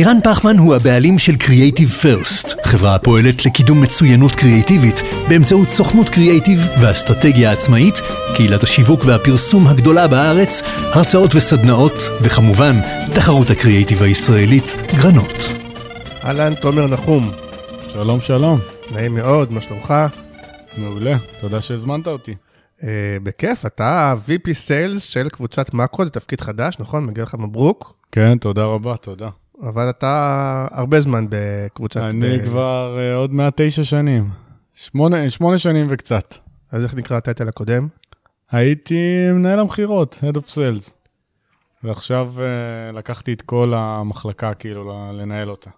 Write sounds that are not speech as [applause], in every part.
מירן פחמן הוא הבעלים של Creative First, חברה הפועלת לקידום מצוינות קריאיטיבית באמצעות סוכנות קריאיטיב ואסטרטגיה עצמאית, קהילת השיווק והפרסום הגדולה בארץ, הרצאות וסדנאות, וכמובן, תחרות הקריאיטיב הישראלית, גרנות. אהלן, תומר נחום. שלום, שלום. נעים מאוד, מה שלומך? מעולה, תודה שהזמנת אותי. אה, בכיף, אתה VP Sales של קבוצת מאקרו, זה תפקיד חדש, נכון? מגיע לך מברוק. כן, תודה רבה, תודה. אבל אתה הרבה זמן בקבוצת... אני ב... כבר uh, עוד מעט תשע שנים. שמונה, שמונה שנים וקצת. אז איך נקרא הטייטל הקודם? הייתי מנהל המכירות, Head of Sales. ועכשיו uh, לקחתי את כל המחלקה, כאילו, לנהל אותה.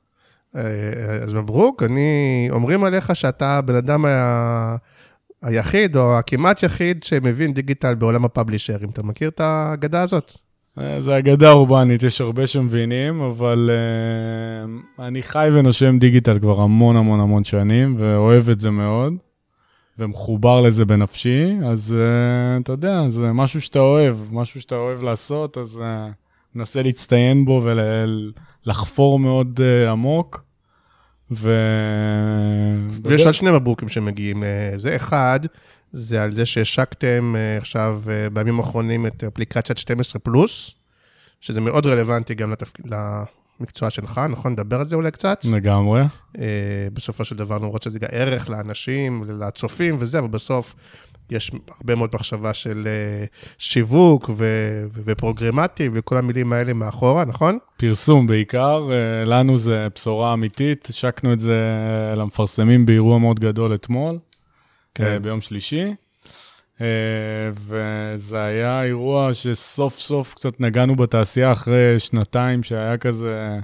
אה, אז מברוק, אני... אומרים עליך שאתה הבן אדם ה... היחיד, או הכמעט יחיד, שמבין דיגיטל בעולם הפאבלישרים. אתה מכיר את האגדה הזאת? אה, זה אגדה אורבנית, יש הרבה שמבינים, אבל uh, אני חי ונושם דיגיטל כבר המון המון המון שנים, ואוהב את זה מאוד, ומחובר לזה בנפשי, אז uh, אתה יודע, זה משהו שאתה אוהב, משהו שאתה אוהב לעשות, אז uh, נסה להצטיין בו ולחפור מאוד uh, עמוק. ו... ויש עוד שני מברוקים שמגיעים. זה אחד, זה על זה שהשקתם אה, עכשיו אה, בימים האחרונים את אפליקציית 12 פלוס, שזה מאוד רלוונטי גם לתפק... למקצוע שלך, נכון? נדבר על זה אולי קצת. לגמרי. אה, בסופו של דבר, למרות שזה גם ערך לאנשים, לצופים וזה, אבל בסוף יש הרבה מאוד מחשבה של שיווק ו- ופרוגרמטי וכל המילים האלה מאחורה, נכון? פרסום בעיקר, לנו זה בשורה אמיתית, השקנו את זה למפרסמים באירוע מאוד גדול אתמול, כן. כן. ביום שלישי. אה, וזה היה אירוע שסוף סוף קצת נגענו בתעשייה אחרי שנתיים שהיה כזה,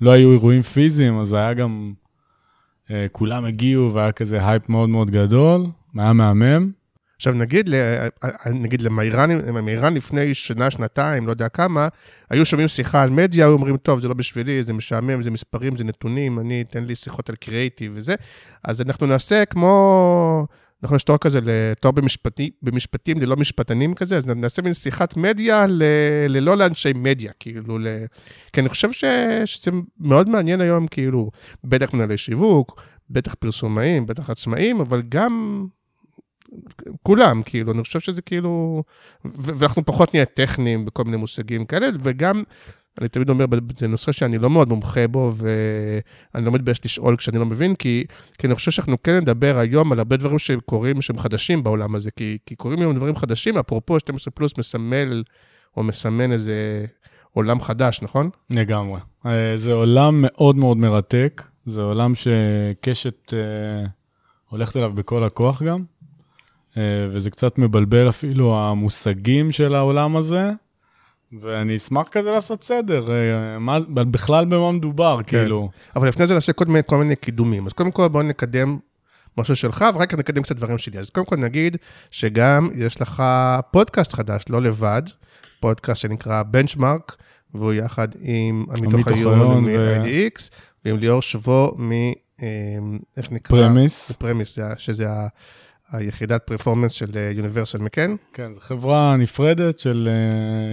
לא היו אירועים פיזיים, אז היה גם, אה, כולם הגיעו והיה כזה הייפ מאוד מאוד גדול, היה מהמם. עכשיו נגיד, נגיד למירן, למירן לפני שנה, שנתיים, לא יודע כמה, היו שומעים שיחה על מדיה, היו אומרים, טוב, זה לא בשבילי, זה משעמם, זה מספרים, זה נתונים, אני, תן לי שיחות על קריאייטיב וזה. אז אנחנו נעשה כמו, נכון, יש תואר כזה לתואר במשפטי, במשפטים ללא משפטנים כזה, אז נעשה מין שיחת מדיה ל, ללא לאנשי מדיה, כאילו, ל... כי אני חושב ש, שזה מאוד מעניין היום, כאילו, בטח מנהלי שיווק, בטח פרסומאים, בטח עצמאים, אבל גם כולם, כאילו, אני חושב שזה כאילו... ואנחנו פחות נהיה טכניים בכל מיני מושגים כאלה, וגם, אני תמיד אומר, זה נושא שאני לא מאוד מומחה בו, ואני לא מתבייש לשאול כשאני לא מבין, כי, כי אני חושב שאנחנו כן נדבר היום על הרבה דברים שקורים, שהם חדשים בעולם הזה, כי, כי קורים היום דברים חדשים, אפרופו 12 פלוס מסמל, או מסמן איזה עולם חדש, נכון? לגמרי. אה, זה עולם מאוד מאוד מרתק, זה עולם שקשת אה, הולכת אליו בכל הכוח גם, אה, וזה קצת מבלבל אפילו המושגים של העולם הזה, ואני אשמח כזה לעשות סדר, אה, מה, בכלל במה מדובר, כן. כאילו. אבל לפני זה נעשה כל מיני, כל מיני קידומים. אז קודם כל בואו נקדם משהו שלך, ואחר כך נקדם קצת דברים שלי. אז קודם כל נגיד שגם יש לך פודקאסט חדש, לא לבד, פודקאסט שנקרא בנצ'מארק, והוא יחד עם עמית אוחיון מ-IDX, ועם ליאור שבו מ... אה, איך נקרא? פרמיס. פרמיס, שזה ה- היחידת performance של יוניברסל מקן. כן, זו חברה נפרדת של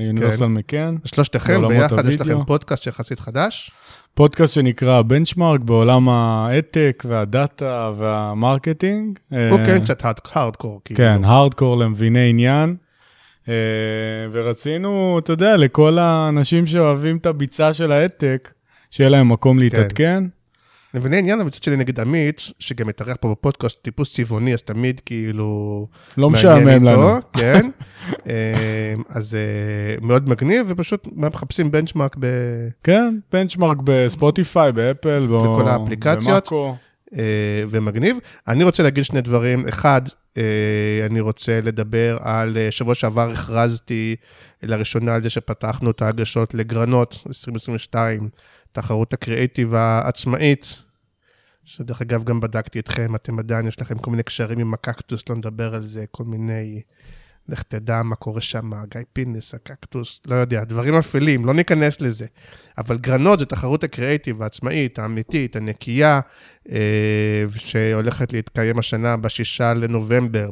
יוניברסל מקן, שלושתכם ביחד יש. לכם פודקאסט יחסית חדש. פודקאסט שנקרא בנצ'מארק בעולם האד-טק והדאטה והמרקטינג. הוא אה, כן קצת הארדקור. כאילו. כן, הארדקור למביני עניין. אה, ורצינו, אתה יודע, לכל האנשים שאוהבים את הביצה של ההעתק, שיהיה להם מקום להתעדכן. אני מבין העניין, אבל מצד שני נגד עמית, שגם מתארח פה בפודקאסט, טיפוס צבעוני, אז תמיד כאילו... לא משעמם לנו. כן. [laughs] אה, אז אה, מאוד מגניב, ופשוט מחפשים בנצ'מארק ב... כן, בנצ'מארק בספוטיפיי, באפל, בכל האפליקציות. במאקו. אה, ומגניב. אני רוצה להגיד שני דברים. אחד, אני רוצה לדבר על, שבוע שעבר הכרזתי לראשונה על זה שפתחנו את ההגשות לגרנות 2022, תחרות הקריאיטיב העצמאית. שדרך אגב, גם בדקתי אתכם, אתם עדיין, יש לכם כל מיני קשרים עם הקקטוס, לא נדבר על זה, כל מיני, לך תדע מה קורה שם, גיא פינס, הקקטוס, לא יודע, דברים אפלים, לא ניכנס לזה. אבל גרנות זה תחרות הקריאיטיב העצמאית, האמיתית, הנקייה, אה, שהולכת להתקיים השנה בשישה לנובמבר,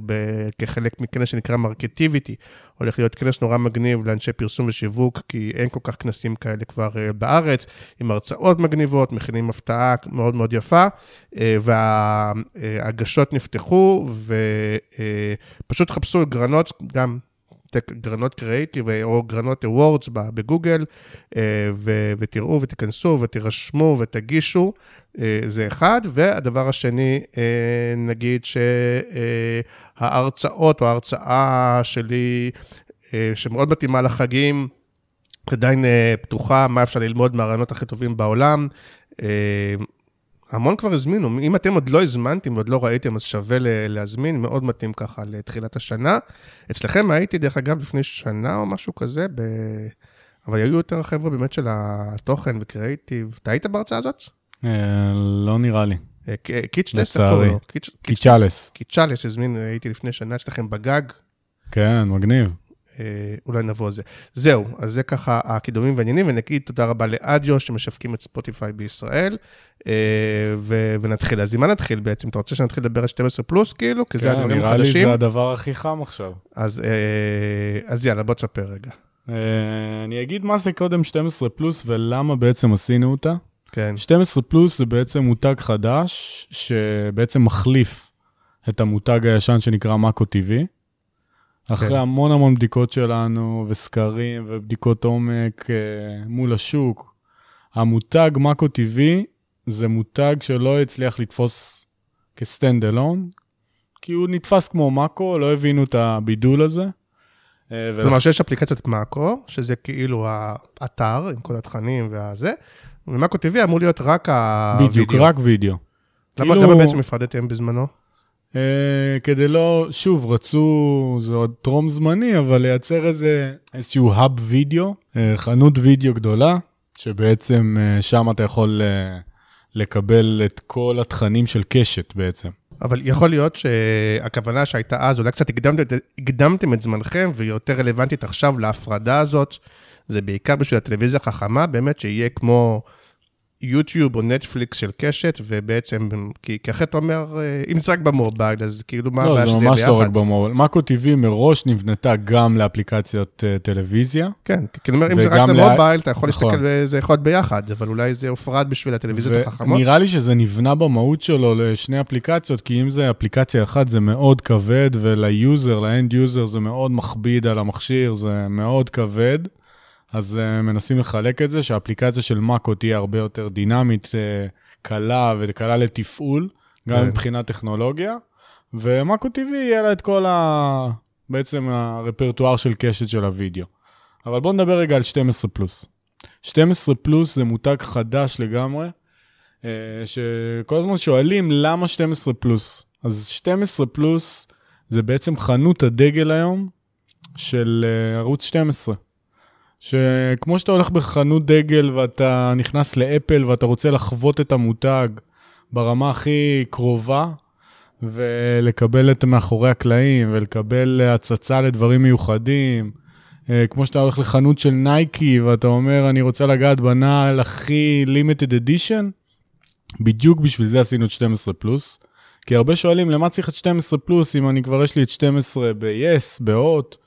כחלק מכנס שנקרא מרקטיביטי. הולך להיות כנס נורא מגניב לאנשי פרסום ושיווק, כי אין כל כך כנסים כאלה כבר אה, בארץ, עם הרצאות מגניבות, מכינים הפתעה מאוד מאוד יפה, אה, וההגשות נפתחו, ופשוט חפשו גרנות, גם גרנות קריאיטיב או גרנות awards בגוגל, אה, ו- ותראו ותיכנסו ותירשמו ותגישו, אה, זה אחד. והדבר השני, אה, נגיד שההרצאות או ההרצאה שלי, שמאוד מתאימה לחגים, עדיין פתוחה, מה אפשר ללמוד מהרעיונות הכי טובים בעולם. אה, המון כבר הזמינו, אם אתם עוד לא הזמנתם ועוד לא ראיתם, אז שווה להזמין, מאוד מתאים ככה לתחילת השנה. אצלכם הייתי, דרך אגב, לפני שנה או משהו כזה, ב... אבל היו יותר חבר'ה באמת של התוכן וקריאיטיב. אתה היית בהרצאה הזאת? אה, לא נראה לי. אה, ק- קיצ'לס, איך. קוראים לו? קיצ'- קיצ'לס. קיצ'לס הזמין, הייתי לפני שנה אצלכם בגג. כן, מגניב. אה, אולי נבוא על זה. זהו, אז זה ככה הקידומים והעניינים, ונגיד תודה רבה לאדיו שמשווקים את ספוטיפיי בישראל, אה, ו- ונתחיל. אז עם מה נתחיל בעצם? אתה רוצה שנתחיל לדבר על 12 פלוס כאילו? כי זה כן, הדברים נראה לי החדשים? זה הדבר הכי חם עכשיו. אז, אה, אז יאללה, בוא תספר רגע. אני אגיד מה זה קודם 12 פלוס ולמה בעצם עשינו אותה. כן, 12 פלוס זה בעצם מותג חדש, שבעצם מחליף את המותג הישן שנקרא מאקו TV. אחרי כן. המון המון בדיקות שלנו, וסקרים, ובדיקות עומק אה, מול השוק, המותג מאקו TV זה מותג שלא הצליח לתפוס כ stand alone, כי הוא נתפס כמו מאקו, לא הבינו את הבידול הזה. אה, כלומר שיש אפליקציות מאקו, שזה כאילו האתר עם כל התכנים והזה, ומאקו TV אמור להיות רק הווידאו. בדיוק, רק וידאו. למה, כאילו- למה בעצם הפרדתם בזמנו? אה, כדי לא, שוב, רצו, זה עוד טרום זמני, אבל לייצר איזה, איזשהו hub וידאו, אה, חנות וידאו גדולה, שבעצם אה, שם אתה יכול לקבל את כל התכנים של קשת בעצם. אבל יכול להיות שהכוונה שהייתה אז, אולי קצת הקדמתם, הקדמתם את זמנכם, והיא יותר רלוונטית עכשיו להפרדה הזאת. זה בעיקר בשביל הטלוויזיה החכמה, באמת שיהיה כמו יוטיוב או נטפליקס של קשת, ובעצם, כי, כי אחרת אתה אומר, אה, אם זה רק במובייל, אז כאילו מה לא, הבעיה זה שזה יהיה ממש לא רק ביחד? במובייל. מאקו TV מראש נבנתה גם לאפליקציות אה, טלוויזיה. כן, כי אני אומר, אם זה רק וגם לה- אתה יכול נכון. להסתכל וזה יכול להיות ביחד, אבל אולי זה הופרד בשביל הטלוויזיות החכמות. ונראה לי שזה נבנה במהות שלו לשני אפליקציות, כי אם זה אפליקציה אחת זה מאוד כבד, ול user, ל end user זה מאוד מכביד על המכשיר, זה מאוד כבד. אז uh, מנסים לחלק את זה, שהאפליקציה של מאקו תהיה הרבה יותר דינמית, uh, קלה וקלה לתפעול, גם כן. מבחינת טכנולוגיה. ומאקו TV יהיה לה את כל ה... בעצם הרפרטואר של קשת של הוידאו. אבל בואו נדבר רגע על 12 פלוס. 12 פלוס זה מותג חדש לגמרי, אה, שכל הזמן שואלים למה 12 פלוס. אז 12 פלוס זה בעצם חנות הדגל היום של אה, ערוץ 12. שכמו שאתה הולך בחנות דגל ואתה נכנס לאפל ואתה רוצה לחוות את המותג ברמה הכי קרובה, ולקבל את מאחורי הקלעים, ולקבל הצצה לדברים מיוחדים, אה, כמו שאתה הולך לחנות של נייקי ואתה אומר, אני רוצה לגעת בנעל הכי limited edition, בדיוק בשביל זה עשינו את 12 פלוס. כי הרבה שואלים, למה צריך את 12 פלוס אם אני כבר יש לי את 12 ב-yes, בהוט,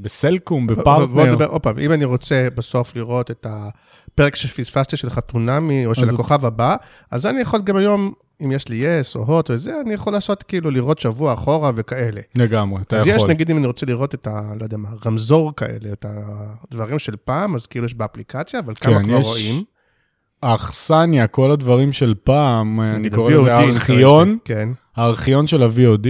בסלקום, בוא בפרטנר. נדבר עוד פעם, אם אני רוצה בסוף לראות את הפרק שפספסתי של חתונמי, או של אז- הכוכב הבא, אז אני יכול גם היום, אם יש לי יס או הוט או זה, אני יכול לעשות כאילו לראות שבוע אחורה וכאלה. לגמרי, אתה אז יכול. יש, נגיד, אם אני רוצה לראות את ה... לא יודע מה, רמזור כאלה, את הדברים של פעם, אז כאילו יש באפליקציה, אבל כמה כן, כבר רואים. האכסניה, כל הדברים של פעם, אני קורא לזה הארכיון, לזה, כן. הארכיון של ה-VOD,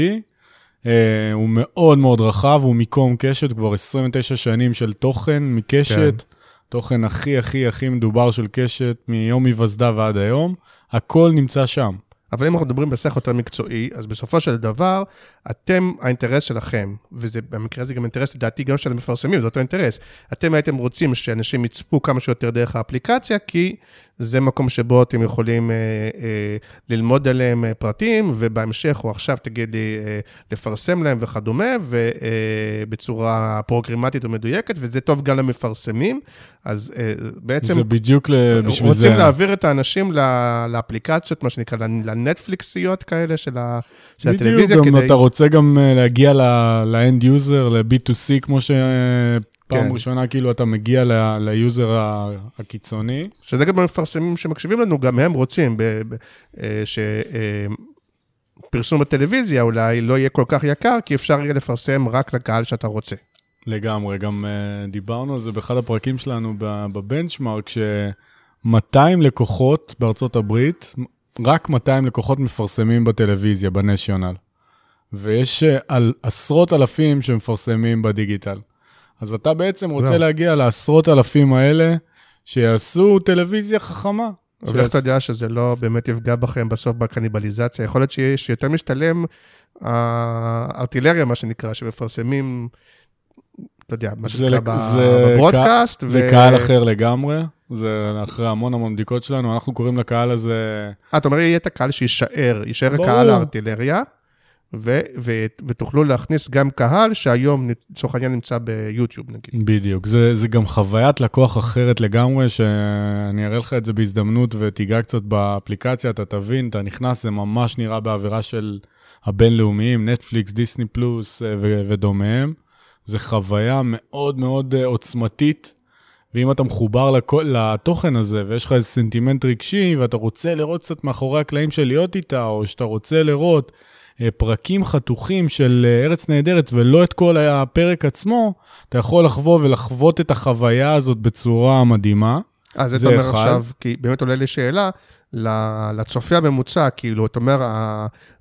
הוא מאוד מאוד רחב, הוא מקום קשת, כבר 29 שנים של תוכן מקשת, תוכן הכי הכי הכי מדובר של קשת, מיום היווסדה ועד היום, הכל נמצא שם. אבל אם אנחנו מדברים בשכל יותר מקצועי, אז בסופו של דבר, אתם, האינטרס שלכם, וזה במקרה הזה גם אינטרס לדעתי גם של המפרסמים, זה אותו אינטרס. אתם הייתם רוצים שאנשים יצפו כמה שיותר דרך האפליקציה, כי זה מקום שבו אתם יכולים אה, אה, ללמוד עליהם אה, פרטים, ובהמשך, או עכשיו תגיד לי, אה, לפרסם להם וכדומה, ובצורה פרוגרמטית ומדויקת, וזה טוב גם למפרסמים. אז אה, בעצם... זה בדיוק בשביל זה. רוצים להעביר את האנשים לאפליקציות, מה שנקרא, לנטפליקסיות כאלה של, ה, של בדיוק, הטלוויזיה, כדי... רוצה גם אה, להגיע ל-end user, ל-B2C, כמו שפעם כן. ראשונה, כאילו אתה מגיע ל- ל user הקיצוני. שזה גם המפרסמים שמקשיבים לנו, גם הם רוצים ב- ב- אה, שפרסום בטלוויזיה אולי לא יהיה כל כך יקר, כי אפשר יהיה לפרסם רק לקהל שאתה רוצה. לגמרי, גם דיברנו על זה באחד הפרקים שלנו בבנצ'מארק, ש-200 לקוחות בארצות הברית, רק 200 לקוחות מפרסמים בטלוויזיה, בנשיונל. ויש uh, על עשרות אלפים שמפרסמים בדיגיטל. אז אתה בעצם רוצה וואו. להגיע לעשרות אלפים האלה, שיעשו טלוויזיה חכמה. אבל איך אתה יודע שזה לא באמת יפגע בכם בסוף בקניבליזציה? יכול להיות שיש יותר משתלם הארטילריה, מה שנקרא, שמפרסמים, אתה יודע, מה שנקרא בברודקאסט. זה קהל אחר לגמרי, זה אחרי המון המון בדיקות שלנו, אנחנו קוראים לקהל הזה... אה, אתה אומר, יהיה את הקהל שיישאר, יישאר ברור. קהל הארטילריה, ו- ו- ותוכלו להכניס גם קהל שהיום, לצורך העניין, נמצא ביוטיוב, נגיד. בדיוק, זה, זה גם חוויית לקוח אחרת לגמרי, שאני אראה לך את זה בהזדמנות ותיגע קצת באפליקציה, אתה תבין, אתה נכנס, זה ממש נראה באווירה של הבינלאומיים, נטפליקס, דיסני פלוס אה, ו- ודומיהם. זה חוויה מאוד מאוד אה, עוצמתית, ואם אתה מחובר לכל, לתוכן הזה, ויש לך איזה סנטימנט רגשי, ואתה רוצה לראות קצת מאחורי הקלעים של להיות איתה, או שאתה רוצה לראות פרקים חתוכים של אה, ארץ נהדרת, ולא את כל הפרק עצמו, אתה יכול לחוות ולחוות את החוויה הזאת בצורה מדהימה. אה, זה זה אתה אומר אחד. עכשיו, כי באמת עולה לי שאלה, לצופה הממוצע, כאילו, אתה אומר,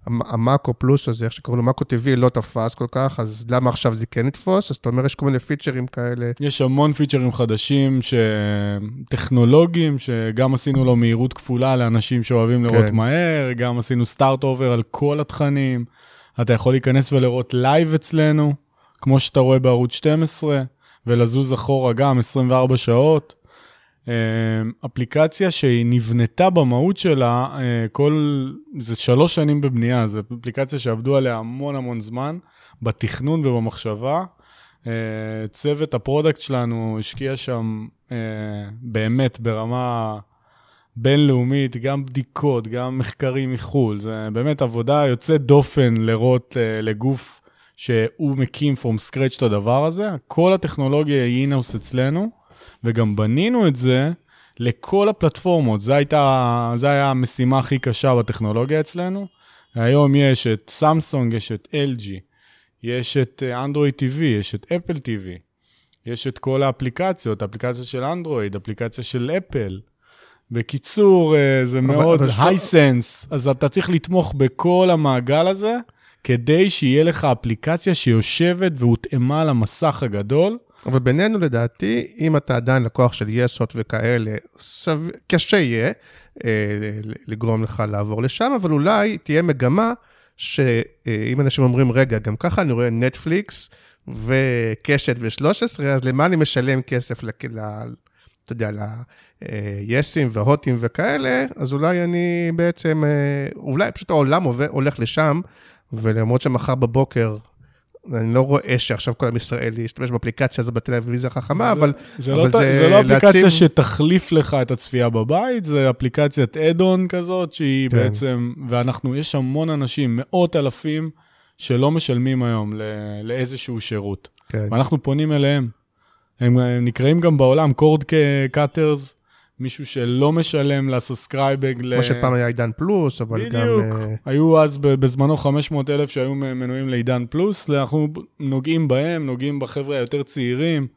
המאקו פלוס הזה, איך שקוראים לו, מאקו TV, לא תפס כל כך, אז למה עכשיו זה כן יתפוס? אז אתה אומר, יש כל מיני פיצ'רים כאלה. יש המון פיצ'רים חדשים, ש... טכנולוגיים, שגם עשינו לו מהירות כפולה לאנשים שאוהבים לראות כן. מהר, גם עשינו start over על כל התכנים. אתה יכול להיכנס ולראות live אצלנו, כמו שאתה רואה בערוץ 12, ולזוז אחורה גם 24 שעות. אה, אפליקציה שהיא נבנתה במהות שלה, אה, כל, זה שלוש שנים בבנייה, זו אפליקציה שעבדו עליה המון המון זמן, בתכנון ובמחשבה. אה, צוות ה product שלנו השקיע שם אה, באמת ברמה בינלאומית, גם בדיקות, גם מחקרים מחו"ל. זה באמת עבודה יוצאת דופן לראות לגוף שהוא מקים from scratch את הדבר הזה. כל הטכנולוגיה היא in-house אצלנו, וגם בנינו את זה לכל הפלטפורמות. זו הייתה, זו הייתה המשימה הכי קשה בטכנולוגיה אצלנו. היום יש את סמסונג, יש את LG, יש את אנדרואיד TV, יש את אפל TV, יש את כל האפליקציות, אפליקציה של אנדרואיד, אפליקציה של אפל. בקיצור, אה, זה אבל- מאוד היי-סנס, אז אתה צריך לתמוך בכל המעגל הזה, כדי שיהיה לך אפליקציה שיושבת והותאמה למסך הגדול. אבל בינינו, לדעתי, אם אתה עדיין לקוח של יסות וכאלה, סב... קשה יהיה אה, לגרום לך לעבור לשם, אבל אולי תהיה מגמה שאם אנשים אומרים, רגע, גם ככה אני רואה נטפליקס וקשת ו-13, אז למה אני משלם כסף, ל... ל... אתה יודע, ליסים והוטים וכאלה, אז אולי אני בעצם, אה, אולי פשוט העולם הולך לשם, ולמרות שמחר בבוקר, אני לא רואה שעכשיו כל עם ישראל ישתמש באפליקציה הזו בטלוויזיה החכמה, אבל... זה אבל לא, זה זה, זה לא אפליקציה להציב- שתחליף לך את הצפייה בבית, זה אפליקציית add-on כזאת, שהיא כן. בעצם, ואנחנו, יש המון אנשים, מאות אלפים, שלא משלמים היום ל, לאיזשהו שירות. כן. ואנחנו פונים אליהם. הם, הם נקראים גם בעולם cord cutters, מישהו שלא משלם ל subscribing. ל... כמו שפעם היה עידן פלוס, אבל גם... בדיוק. אה, היו אז בזמנו 500 אלף שהיו מנויים לעידן פלוס, אנחנו נוגעים בהם, נוגעים בחבר'ה היותר צעירים,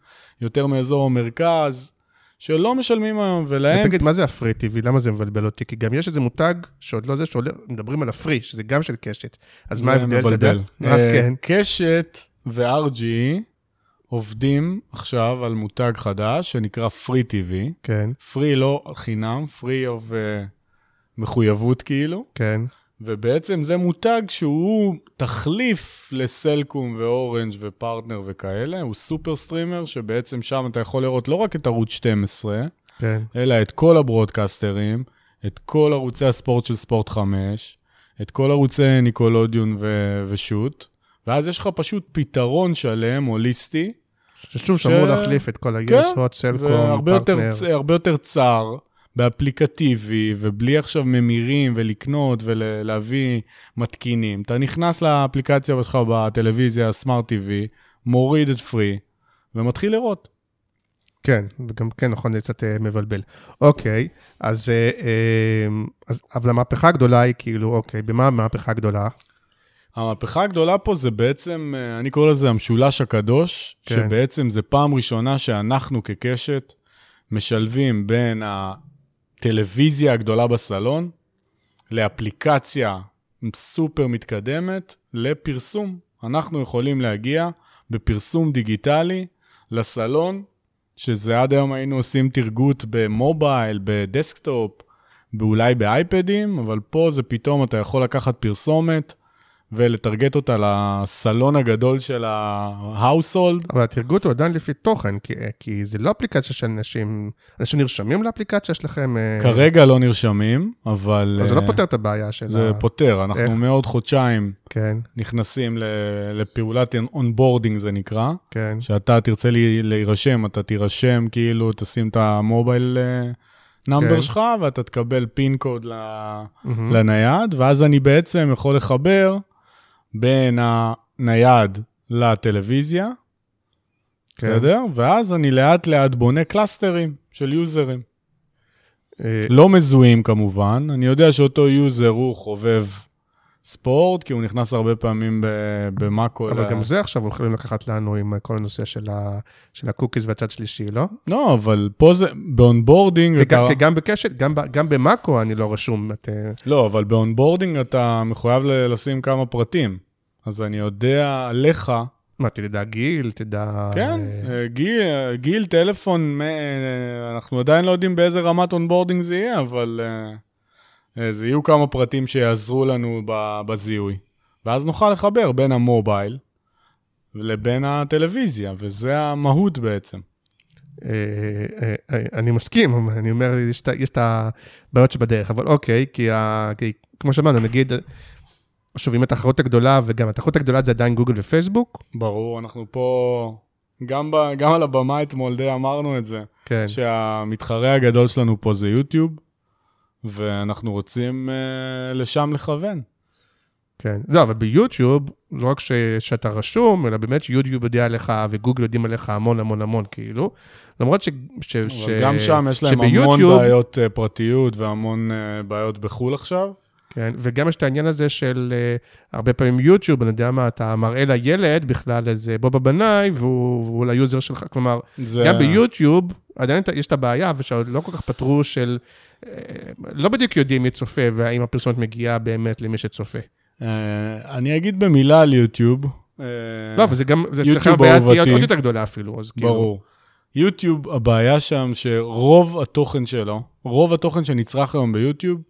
יותר מאזור המרכז, שלא משלמים היום, ולהם... תגיד, מה זה הפרי TV? למה זה מבלבל אותי? כי גם יש איזה מותג שעוד לא זה, שמדברים על הפרי, שזה גם של קשת. אז מה ההבדל? יודע? מבלבל. אה, כן. קשת ו-RG עובדים עכשיו על מותג חדש שנקרא Free TV. כן, Free לא חינם, Free of uh, מחויבות כאילו. כן. ובעצם זה מותג שהוא תחליף לסלקום ואורנג' ופרטנר וכאלה, הוא super streamer, שבעצם שם אתה יכול לראות לא רק את ערוץ 12, כן, אלא את כל הברודקסטרים, את כל ערוצי הספורט של ספורט 5, את כל ערוצי ניקולודיון ו- ושות, ואז יש לך פשוט פתרון שלם, הוליסטי, ששוב, ש- שאמור להחליף את כל כן, ה-yes, הוט, סלקום, והרבה יותר, פרטנר. צ- הרבה יותר צר, באפליקטיבי, ובלי עכשיו ממירים ולקנות ולהביא מתקינים. אתה נכנס לאפליקציה שלך בטלוויזיה, סמארט TV, מוריד את פרי, ומתחיל לראות. כן, וגם כן, נכון, זה קצת אה, מבלבל. אוקיי, אז, אה, אה, אז, אבל המהפכה הגדולה היא כאילו, אוקיי, במה המהפכה הגדולה? המהפכה הגדולה פה זה בעצם, אה, אני קורא לזה המשולש הקדוש, כן. כן. שבעצם זה פעם ראשונה שאנחנו כקשת משלבים בין הטלוויזיה הגדולה בסלון לאפליקציה סופר מתקדמת לפרסום. אנחנו יכולים להגיע בפרסום דיגיטלי לסלון, שזה עד היום היינו עושים טרגוט במובייל, בדסקטופ, ואולי באייפדים, אבל פה זה פתאום אתה יכול לקחת פרסומת ולטרגט אותה לסלון הגדול של ה-household. אבל הטרגוט הוא עדיין לפי תוכן, כי, כי זה לא אפליקציה של אנשים, אנשים נרשמים לאפליקציה שלכם? אה, כרגע לא נרשמים, אבל... אבל זה לא אה, פותר את הבעיה של זה ה... פותר, אנחנו איך? מעוד חודשיים כן, נכנסים ל- לפעולת onboarding זה נקרא, כן, שאתה תרצה לי- להירשם, אתה תירשם כאילו, תשים את המובייל number כן. שלך, ואתה תקבל pin code ל- מהמם. לנייד, ואז אני בעצם יכול לחבר בין הנייד לטלוויזיה, כן. בסדר? ואז אני לאט לאט בונה clusterים של יוזרים. אה, לא מזוהים כמובן, אני יודע שאותו יוזר הוא חובב ספורט, כי הוא נכנס הרבה פעמים במאקו. אבל ל- גם זה עכשיו יכולים לקחת לנו עם כל הנושא של, ה... של הקוקיז והצד שלישי, לא? לא, אבל פה זה, ב onboarding כי אתה... גם, כי גם בקשת, גם, ב- גם במאקו אני לא רשום. את, אה, לא, אבל ב onboarding אתה מחויב לשים כמה פרטים. אז אני יודע עליך, מה, תדע גיל, תדע... כן, אה, אה, גיל, גיל, טלפון, אה, אנחנו עדיין לא יודעים באיזה רמת onboarding זה יהיה, אבל אה, אה, זה יהיו כמה פרטים שיעזרו לנו בזיהוי. ואז נוכל לחבר בין המובייל לבין הטלוויזיה, וזה המהות בעצם. אה, אה, אה, אני מסכים, אני אומר, יש את הבעיות שבדרך, אבל אוקיי, כי כמו שאמרנו, נגיד, שוב, אם התחרות הגדולה, וגם התחרות הגדולה זה עדיין גוגל ופייסבוק, ברור, אנחנו פה, גם, ב, גם על הבמה אתמול די אמרנו את זה, כן, שהמתחרה הגדול שלנו פה זה יוטיוב, ואנחנו רוצים uh, לשם לכוון. כן. לא, אבל ביוטיוב, לא רק ש, שאתה רשום, אלא באמת שיוטיוב יודע עליך, וגוגל יודעים עליך המון המון המון, כאילו. למרות ש... ש, ש גם שם יש להם המון שביוטיוב- בעיות אה, פרטיות והמון אה, בעיות בחו"ל עכשיו. כן, וגם יש את העניין הזה של אה, הרבה פעמים יוטיוב, אני יודע מה, אתה מראה לילד בכלל איזה בובה בנאי, והוא, והוא ליוזר שלך, כלומר, זה... גם ביוטיוב עדיין יש את הבעיה, ושעוד לא כל כך פתרו של... אה, לא בדיוק יודעים מי צופה, והאם הפרסומת מגיעה באמת למי שצופה. אה, אני אגיד במילה על יוטיוב. אה, לא, וזה גם, זה אצלכם הבעיה תהיה. עוד יותר גדולה אפילו, אז כאילו... ברור. יוטיוב, הבעיה שם שרוב התוכן שלו, רוב התוכן שנצרך היום ביוטיוב,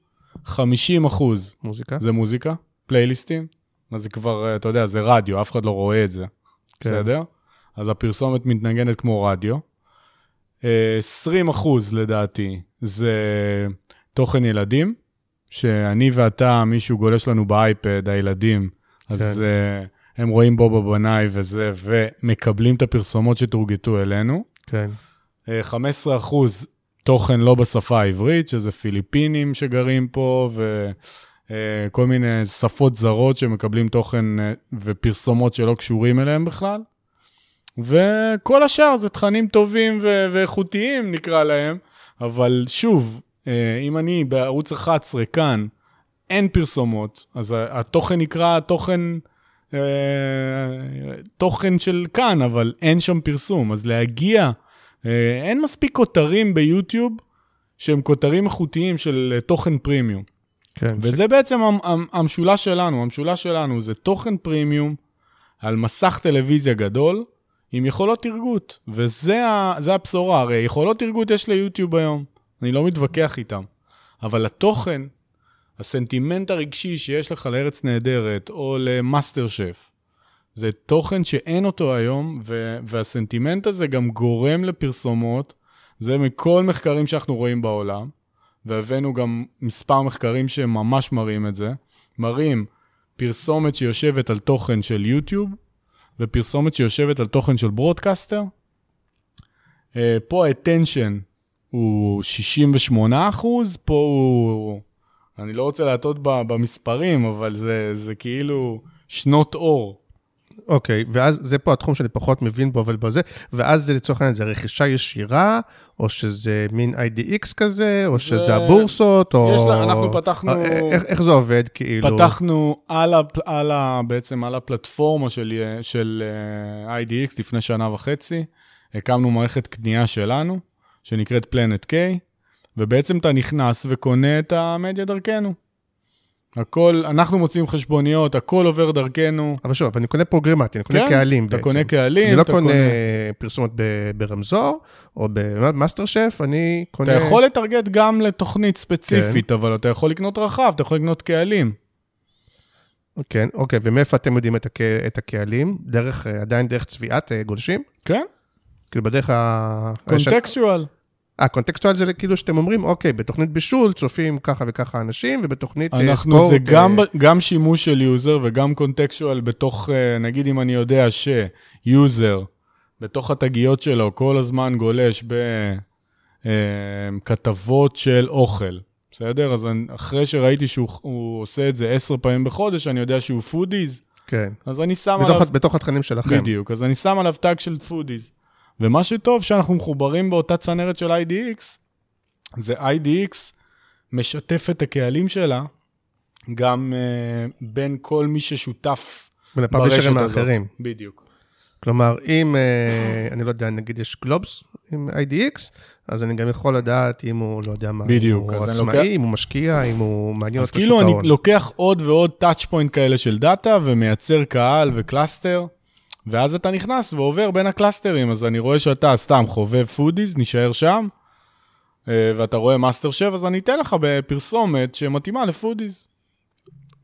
50 אחוז מוזיקה? זה מוזיקה, פלייליסטים, אז זה כבר, אה, אתה יודע, זה רדיו, אף אחד לא רואה את זה, כן. בסדר? אז הפרסומת מתנגנת כמו רדיו. אה, 20 אחוז לדעתי זה תוכן ילדים, שאני ואתה, מישהו גולש לנו באייפד, הילדים, אז כן. אה, הם רואים בובה בנאי וזה, ומקבלים את הפרסומות שתורגטו אלינו. כן. אה, 15 אחוז תוכן לא בשפה העברית, שזה פיליפינים שגרים פה, וכל מיני שפות זרות שמקבלים תוכן אה, ופרסומות שלא קשורים אליהם בכלל. וכל השאר זה תכנים טובים ו- ואיכותיים, נקרא להם, אבל שוב, אה, אם אני בערוץ 11 כאן, אין פרסומות, אז התוכן נקרא תוכן, אה, תוכן של כאן, אבל אין שם פרסום. אז להגיע אה, אין מספיק כותרים ביוטיוב שהם כותרים איכותיים של אה, תוכן פרימיום. כן. וזה בעצם המ- המ- המשולש שלנו, המשולש שלנו זה תוכן פרימיום על מסך טלוויזיה גדול עם יכולות תרגות, וזה ה- הבשורה, הרי יכולות תרגות יש ליוטיוב היום, אני לא מתווכח איתם, אבל התוכן, הסנטימנט הרגשי שיש לך לארץ נהדרת או למאסטר שף, זה תוכן שאין אותו היום, ו- והסנטימנט הזה גם גורם לפרסומות, זה מכל מחקרים שאנחנו רואים בעולם, והבאנו גם מספר מחקרים שממש מראים את זה, מראים פרסומת שיושבת על תוכן של יוטיוב, ופרסומת שיושבת על תוכן של broadcaster. אה, פה ה-attention הוא 68 אחוז, פה הוא... אני לא רוצה להטעות במספרים, אבל זה, זה כאילו שנות אור. אוקיי, ואז זה פה התחום שאני פחות מבין בו, אבל בזה, ואז זה לצורך העניין, זה רכישה ישירה, או שזה מין IDX כזה, או שזה הבורסות, או... יש לה- אנחנו פתחנו- אה, איך, איך זה עובד, כאילו? פתחנו על, הפ... על ה... בעצם על הפלטפורמה של, של uh, IDX לפני שנה וחצי, הקמנו מערכת קנייה שלנו, שנקראת Planet K, ובעצם אתה נכנס וקונה את המדיה דרכנו. הכל, אנחנו מוצאים חשבוניות, הכל עובר דרכנו. אבל שוב, אני קונה פרוגרמטי, אני קונה כן, קהלים אתה בעצם. קונה קהלים, אני לא אתה קונה קונה- פרסומות ב- ברמזור, או במאסטר שף, אני קונה... אתה יכול לטרגט גם לתוכנית ספציפית, כן. אבל אתה יכול לקנות רחב, אתה יכול לקנות קהלים. כן, אוקיי, ומאיפה אתם יודעים את, הק... את הקהלים? דרך, אה, עדיין דרך צביעת אה, גולשים? כן, כאילו בדרך ה... contextual. אה, contextual זה כאילו שאתם אומרים, אוקיי, בתוכנית בישול צופים ככה וככה אנשים, ובתוכנית אה, אנחנו, ספורט... זה גם, אה, גם שימוש של יוזר וגם contextual בתוך, אה, נגיד אם אני יודע שיוזר, בתוך התגיות שלו כל הזמן גולש בכתבות של אוכל, בסדר? אז אני, אחרי שראיתי שהוא הוא עושה את זה עשר פעמים בחודש, אני יודע שהוא foodies, כן, אז אני שם בתוך, עליו... בתוך התכנים שלכם. בדיוק, אז אני שם עליו tag של foodies. ומה שטוב שאנחנו מחוברים באותה צנרת של IDX, זה IDX משתף את הקהלים שלה גם אה, בין כל מי ששותף ברשת הזאת. האחרים. בדיוק. כלומר, אם, אה, אני לא יודע, נגיד יש גלובס עם IDX, אז אני גם יכול לדעת אם הוא, לא יודע מה, בדיוק, אם הוא אז עצמאי, לוקח- אם הוא משקיע, אם הוא מעניין אז אותו שוק כאילו אני ההון. לוקח עוד ועוד טאצ' פוינט כאלה של דאטה ומייצר קהל וקלאסטר, ואז אתה נכנס ועובר בין הקלאסטרים, אז אני רואה שאתה סתם חובב פודיז, נשאר שם, אה, ואתה רואה מאסטר שף, אז אני אתן לך בפרסומת שמתאימה לפודיז.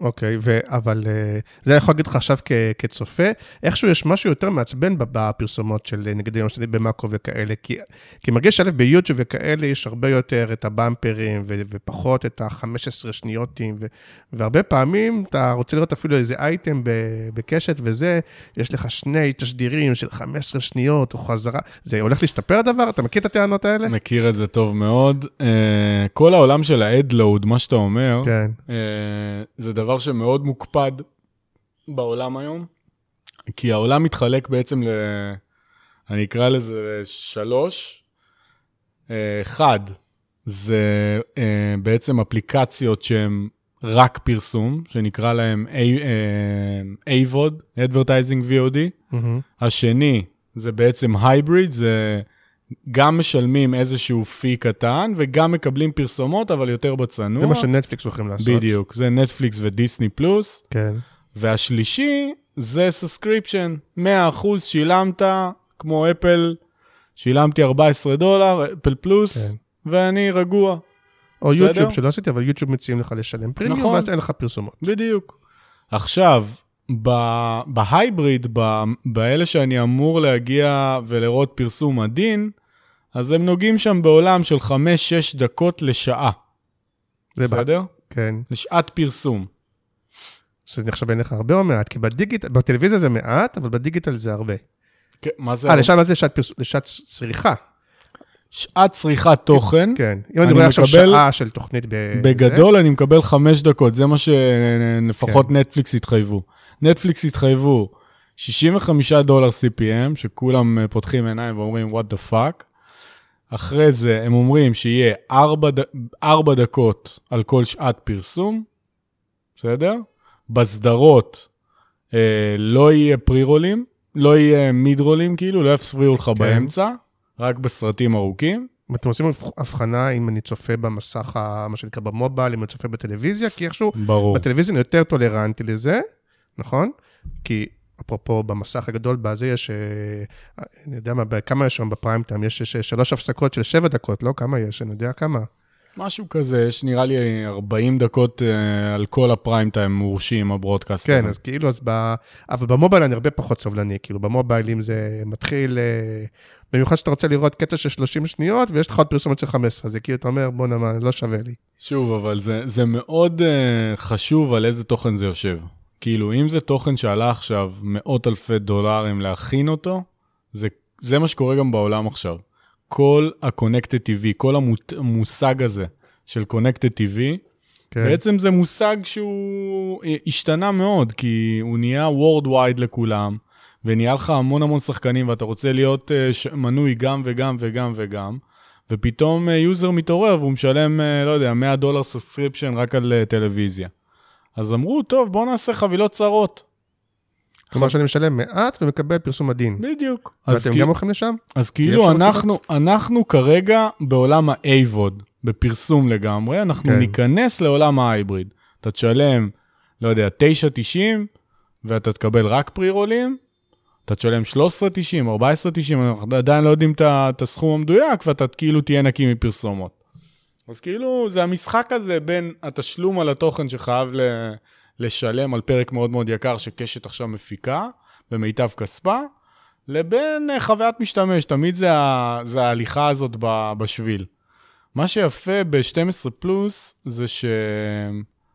אוקיי, ו- אבל אה, זה אני יכול להגיד לך עכשיו כ- כצופה, איכשהו יש משהו יותר מעצבן בפרסומות של אה, נגיד היום שלי במאקו וכאלה, כי, כי מרגיש שא' ביוטיוב וכאלה יש הרבה יותר את הבמפרים ו- ופחות את ה-15 שניותים, ו- והרבה פעמים אתה רוצה לראות אפילו איזה אייטם ב- בקשת וזה, יש לך שני תשדירים של 15 שניות או חזרה, זה הולך להשתפר הדבר? אתה מכיר את הטענות האלה? מכיר את זה טוב מאוד. Uh, כל העולם של ה-Adload, מה שאתה אומר, כן, זה דבר שמאוד מוקפד בעולם היום, כי העולם מתחלק בעצם ל... אני אקרא לזה שלוש. Uh, אחד, זה uh, בעצם אפליקציות שהן רק פרסום, שנקרא להם uh, AVOD, Advertising VOD. מהמם. השני זה בעצם הייבריד, זה גם משלמים איזשהו פי קטן וגם מקבלים פרסומות, אבל יותר בצנוע. זה מה שנטפליקס הולכים לעשות. בדיוק, זה נטפליקס ודיסני פלוס. כן. והשלישי זה subscription, 100% שילמת, כמו אפל, שילמתי 14 דולר, אפל פלוס, כן. ואני רגוע. או? יוטיוב שלא עשיתי, אבל יוטיוב מציעים לך לשלם פרימיום, נכון. ואז אין לך פרסומות. בדיוק. עכשיו, ב hybrid, ב- באלה שאני אמור להגיע ולראות פרסום עדין, אז הם נוגעים שם בעולם של 5-6 דקות לשעה, זה בסדר? כן. לשעת פרסום. שזה נחשב בעיניך הרבה או מעט? כי בדיגיטל, בטלוויזיה זה מעט, אבל בדיגיטל זה הרבה. כן, מה זה? אה, לשם זה שעת פרסום, לשעת צריכה. שעת צריכת תוכן. כן. אם אני רואה עכשיו שעה של תוכנית ב... בגדול אני מקבל 5 דקות, זה מה שלפחות כן. נטפליקס התחייבו. נטפליקס התחייבו 65 דולר CPM, שכולם אה, פותחים עיניים ואומרים what the fuck. אחרי זה הם אומרים שיהיה 4, ד... 4 דקות על כל שעת פרסום, בסדר? בסדרות אה, לא יהיה פרי-רולים, לא יהיה מיד-רולים, כאילו, לא יפריעו לך כן. באמצע, רק בסרטים ארוכים. ואתם עושים הבחנה אם אני צופה במסך, מה שנקרא במובייל, אם אני צופה בטלוויזיה, כי איכשהו ברור. בטלוויזיה אני יותר טולרנטי לזה, נכון? כי אפרופו במסך הגדול, בזה יש, אה, אני יודע מה, כמה יש שם בפריים טיים? יש, יש שלוש הפסקות של שבע דקות, לא? כמה יש? אני יודע כמה. משהו כזה, יש נראה לי 40 דקות אה, על כל הפריים טיים מורשים, הברודקאסט. כן, אז כאילו, אז ב... אבל במובייל אני הרבה פחות סובלני, כאילו, במובייל אם זה מתחיל, אה, במיוחד שאתה רוצה לראות קטע של 30 שניות, ויש לך עוד פרסומת של 15, זה כאילו, אתה אומר, בוא'נה, מה, לא שווה לי. שוב, אבל זה, זה מאוד uh, חשוב על איזה תוכן זה יושב. כאילו, אם זה תוכן שעלה עכשיו מאות אלפי דולרים להכין אותו, זה, זה מה שקורה גם בעולם עכשיו. כל ה-Connected TV, כל המושג הזה של Connected TV, כן. בעצם זה מושג שהוא אה, השתנה מאוד, כי הוא נהיה Worldwide לכולם, ונהיה לך המון המון שחקנים, ואתה רוצה להיות ש- מנוי גם וגם וגם וגם, ופתאום יוזר מתעורר והוא משלם, לא יודע, 100 דולר subscription רק על טלוויזיה. אז אמרו, טוב, בואו נעשה חבילות צרות. כלומר שאני משלם מעט ומקבל פרסום עדין. בדיוק. ואתם גם הולכים לשם? אז כאילו אנחנו, אנחנו כרגע בעולם ה-AVOD, בפרסום לגמרי, אנחנו כן. ניכנס לעולם ההייבריד. אתה תשלם, לא יודע, 9.90, ואתה תקבל רק פרי-רולים, אתה תשלם 13.90, 14.90, אנחנו עדיין לא יודעים את הסכום המדויק, ואתה כאילו תהיה נקי מפרסומות. אז כאילו, זה המשחק הזה בין התשלום על התוכן שחייב ל- לשלם על פרק מאוד מאוד יקר שקשת עכשיו מפיקה, במיטב כספה, לבין אה, חוויית משתמש, תמיד זה, ה- זה ההליכה הזאת ב- בשביל. מה שיפה ב-12 פלוס זה ש...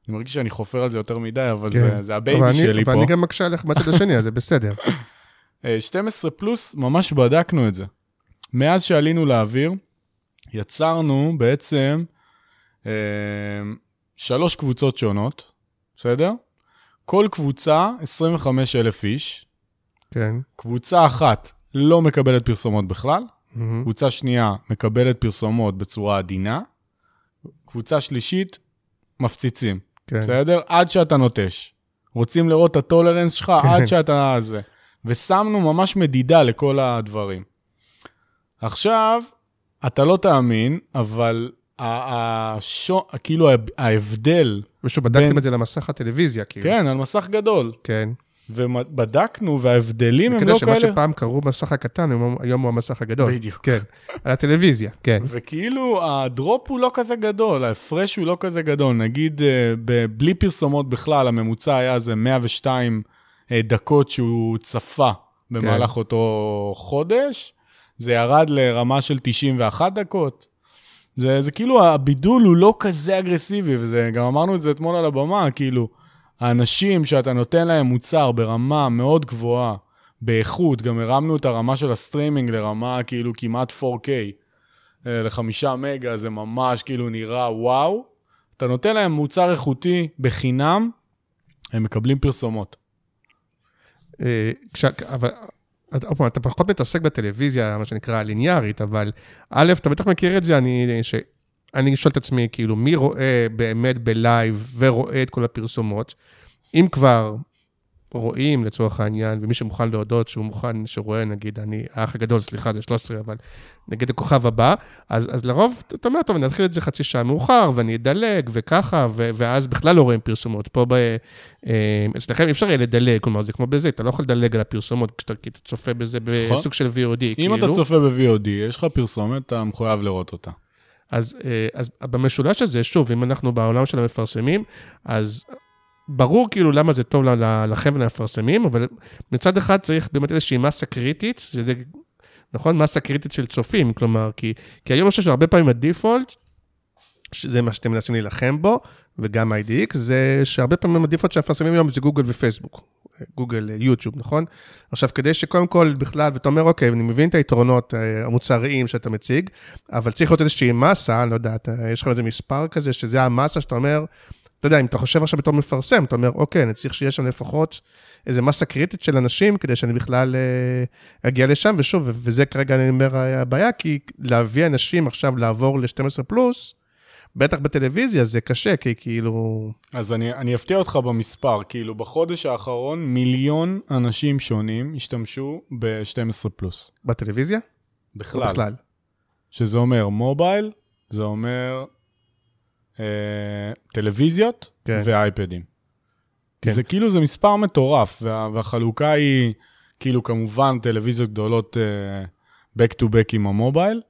אני מרגיש שאני חופר על זה יותר מדי, אבל כן. זה, זה ה baby אבל אני- שלי פה. ואני גם מקשה עליך בצד השני, אז זה בסדר. [laughs] אה, 12 פלוס, ממש בדקנו את זה. מאז שעלינו לאוויר, יצרנו בעצם אה, שלוש קבוצות שונות, בסדר? כל קבוצה, 25 אלף איש. כן. קבוצה אחת לא מקבלת פרסומות בכלל, מהמם. קבוצה שנייה מקבלת פרסומות בצורה עדינה, קבוצה שלישית, מפציצים. כן. בסדר? עד שאתה נוטש. רוצים לראות את הטולרנס שלך כן. עד שאתה... זה. ושמנו ממש מדידה לכל הדברים. עכשיו, אתה לא תאמין, אבל השו, כאילו ההבדל, ושוב, בדקתם בין- את זה למסך הטלוויזיה, כאילו. כן, על מסך גדול. כן. ובדקנו, וההבדלים הם כדי לא שמה כאלה... שפעם קראו מסך הקטן, היום- הוא המסך הגדול. בדיוק. כן. [laughs] על הטלוויזיה, כן. וכאילו, הדרופ הוא לא כזה גדול, ההפרש הוא לא כזה גדול. נגיד, אה, בלי פרסומות בכלל, הממוצע היה איזה 102 אה, דקות שהוא צפה במהלך אותו חודש, זה ירד לרמה של 91 דקות. זה, זה כאילו, הבידול הוא לא כזה אגרסיבי, וזה, גם אמרנו את זה אתמול על הבמה, כאילו, האנשים שאתה נותן להם מוצר ברמה מאוד גבוהה, באיכות, גם הרמנו את הרמה של הסטרימינג לרמה כאילו כמעט 4K. אה, לחמישה מגה, זה ממש כאילו נראה וואו. אתה נותן להם מוצר איכותי בחינם, הם מקבלים פרסומות. אה, אבל אתה- אתה פחות מתעסק בטלוויזיה, מה שנקרא הליניארית, אבל א', אתה בטח מכיר את זה, אני, ש... אני שואל את עצמי, כאילו, מי רואה באמת בלייב ורואה את כל הפרסומות? אם כבר רואים, לצורך העניין, ומי שמוכן להודות שהוא מוכן, שרואה, נגיד, אני, האח הגדול, סליחה, זה 13, אבל נגיד הכוכב הבא, אז, אז לרוב, אתה אומר, טוב, אני אתחיל את זה חצי שעה מאוחר, ואני אדלג, וככה, ו- ואז בכלל לא רואים פרסומות. פה ב... אה, אצלכם אי אפשר יהיה לדלג, כלומר, זה כמו בזה, אתה לא יכול לדלג על הפרסומות כשאתה צופה בזה נכון. בסוג של VOD, אם כאילו. אתה צופה ב-VOD, יש לך פרסומת, אתה מחויב לראות אותה. אז, אה, אז במשולש הזה, שוב, אם אנחנו בעולם של המפרסמים, אז ברור כאילו למה זה טוב לכם ולמפרסמים, אבל מצד אחד צריך באמת איזושהי מסה קריטית, שזה, נכון? מסה קריטית של צופים, כלומר, כי, כי היום אני חושב שהרבה פעמים הדיפולט, שזה מה שאתם מנסים להילחם בו, וגם IDX, זה שהרבה פעמים הדיפולט שהמפרסמים היום זה גוגל ופייסבוק. גוגל, אה, יוטיוב, נכון? עכשיו, כדי שקודם כל בכלל, ואתה אומר, אוקיי, אני מבין את היתרונות אה, המוצריים שאתה מציג, אבל צריך להיות איזושהי מסה, אני לא יודע, אתה, יש לך איזה מספר כזה, שזה המסה שאתה אומר, אתה יודע, אם אתה חושב עכשיו בתור מפרסם, אתה אומר, אוקיי, אני צריך שיהיה שם לפחות איזה מסה קריטית של אנשים, כדי שאני בכלל אה, אגיע לשם, ושוב, וזה כרגע, אני אומר, הבעיה, כי להביא אנשים עכשיו לעבור ל-12 פלוס, בטח בטלוויזיה זה קשה, כי כאילו... אז אני, אני אפתיע אותך במספר, כאילו בחודש האחרון מיליון אנשים שונים השתמשו ב-12 פלוס. בטלוויזיה? בכלל. בכלל. שזה אומר מובייל, זה אומר אה, טלוויזיות כן. ואייפדים. כן. זה כאילו, זה מספר מטורף, וה, והחלוקה היא, כאילו, כמובן, טלוויזיות גדולות אה, back to back עם ה mobile,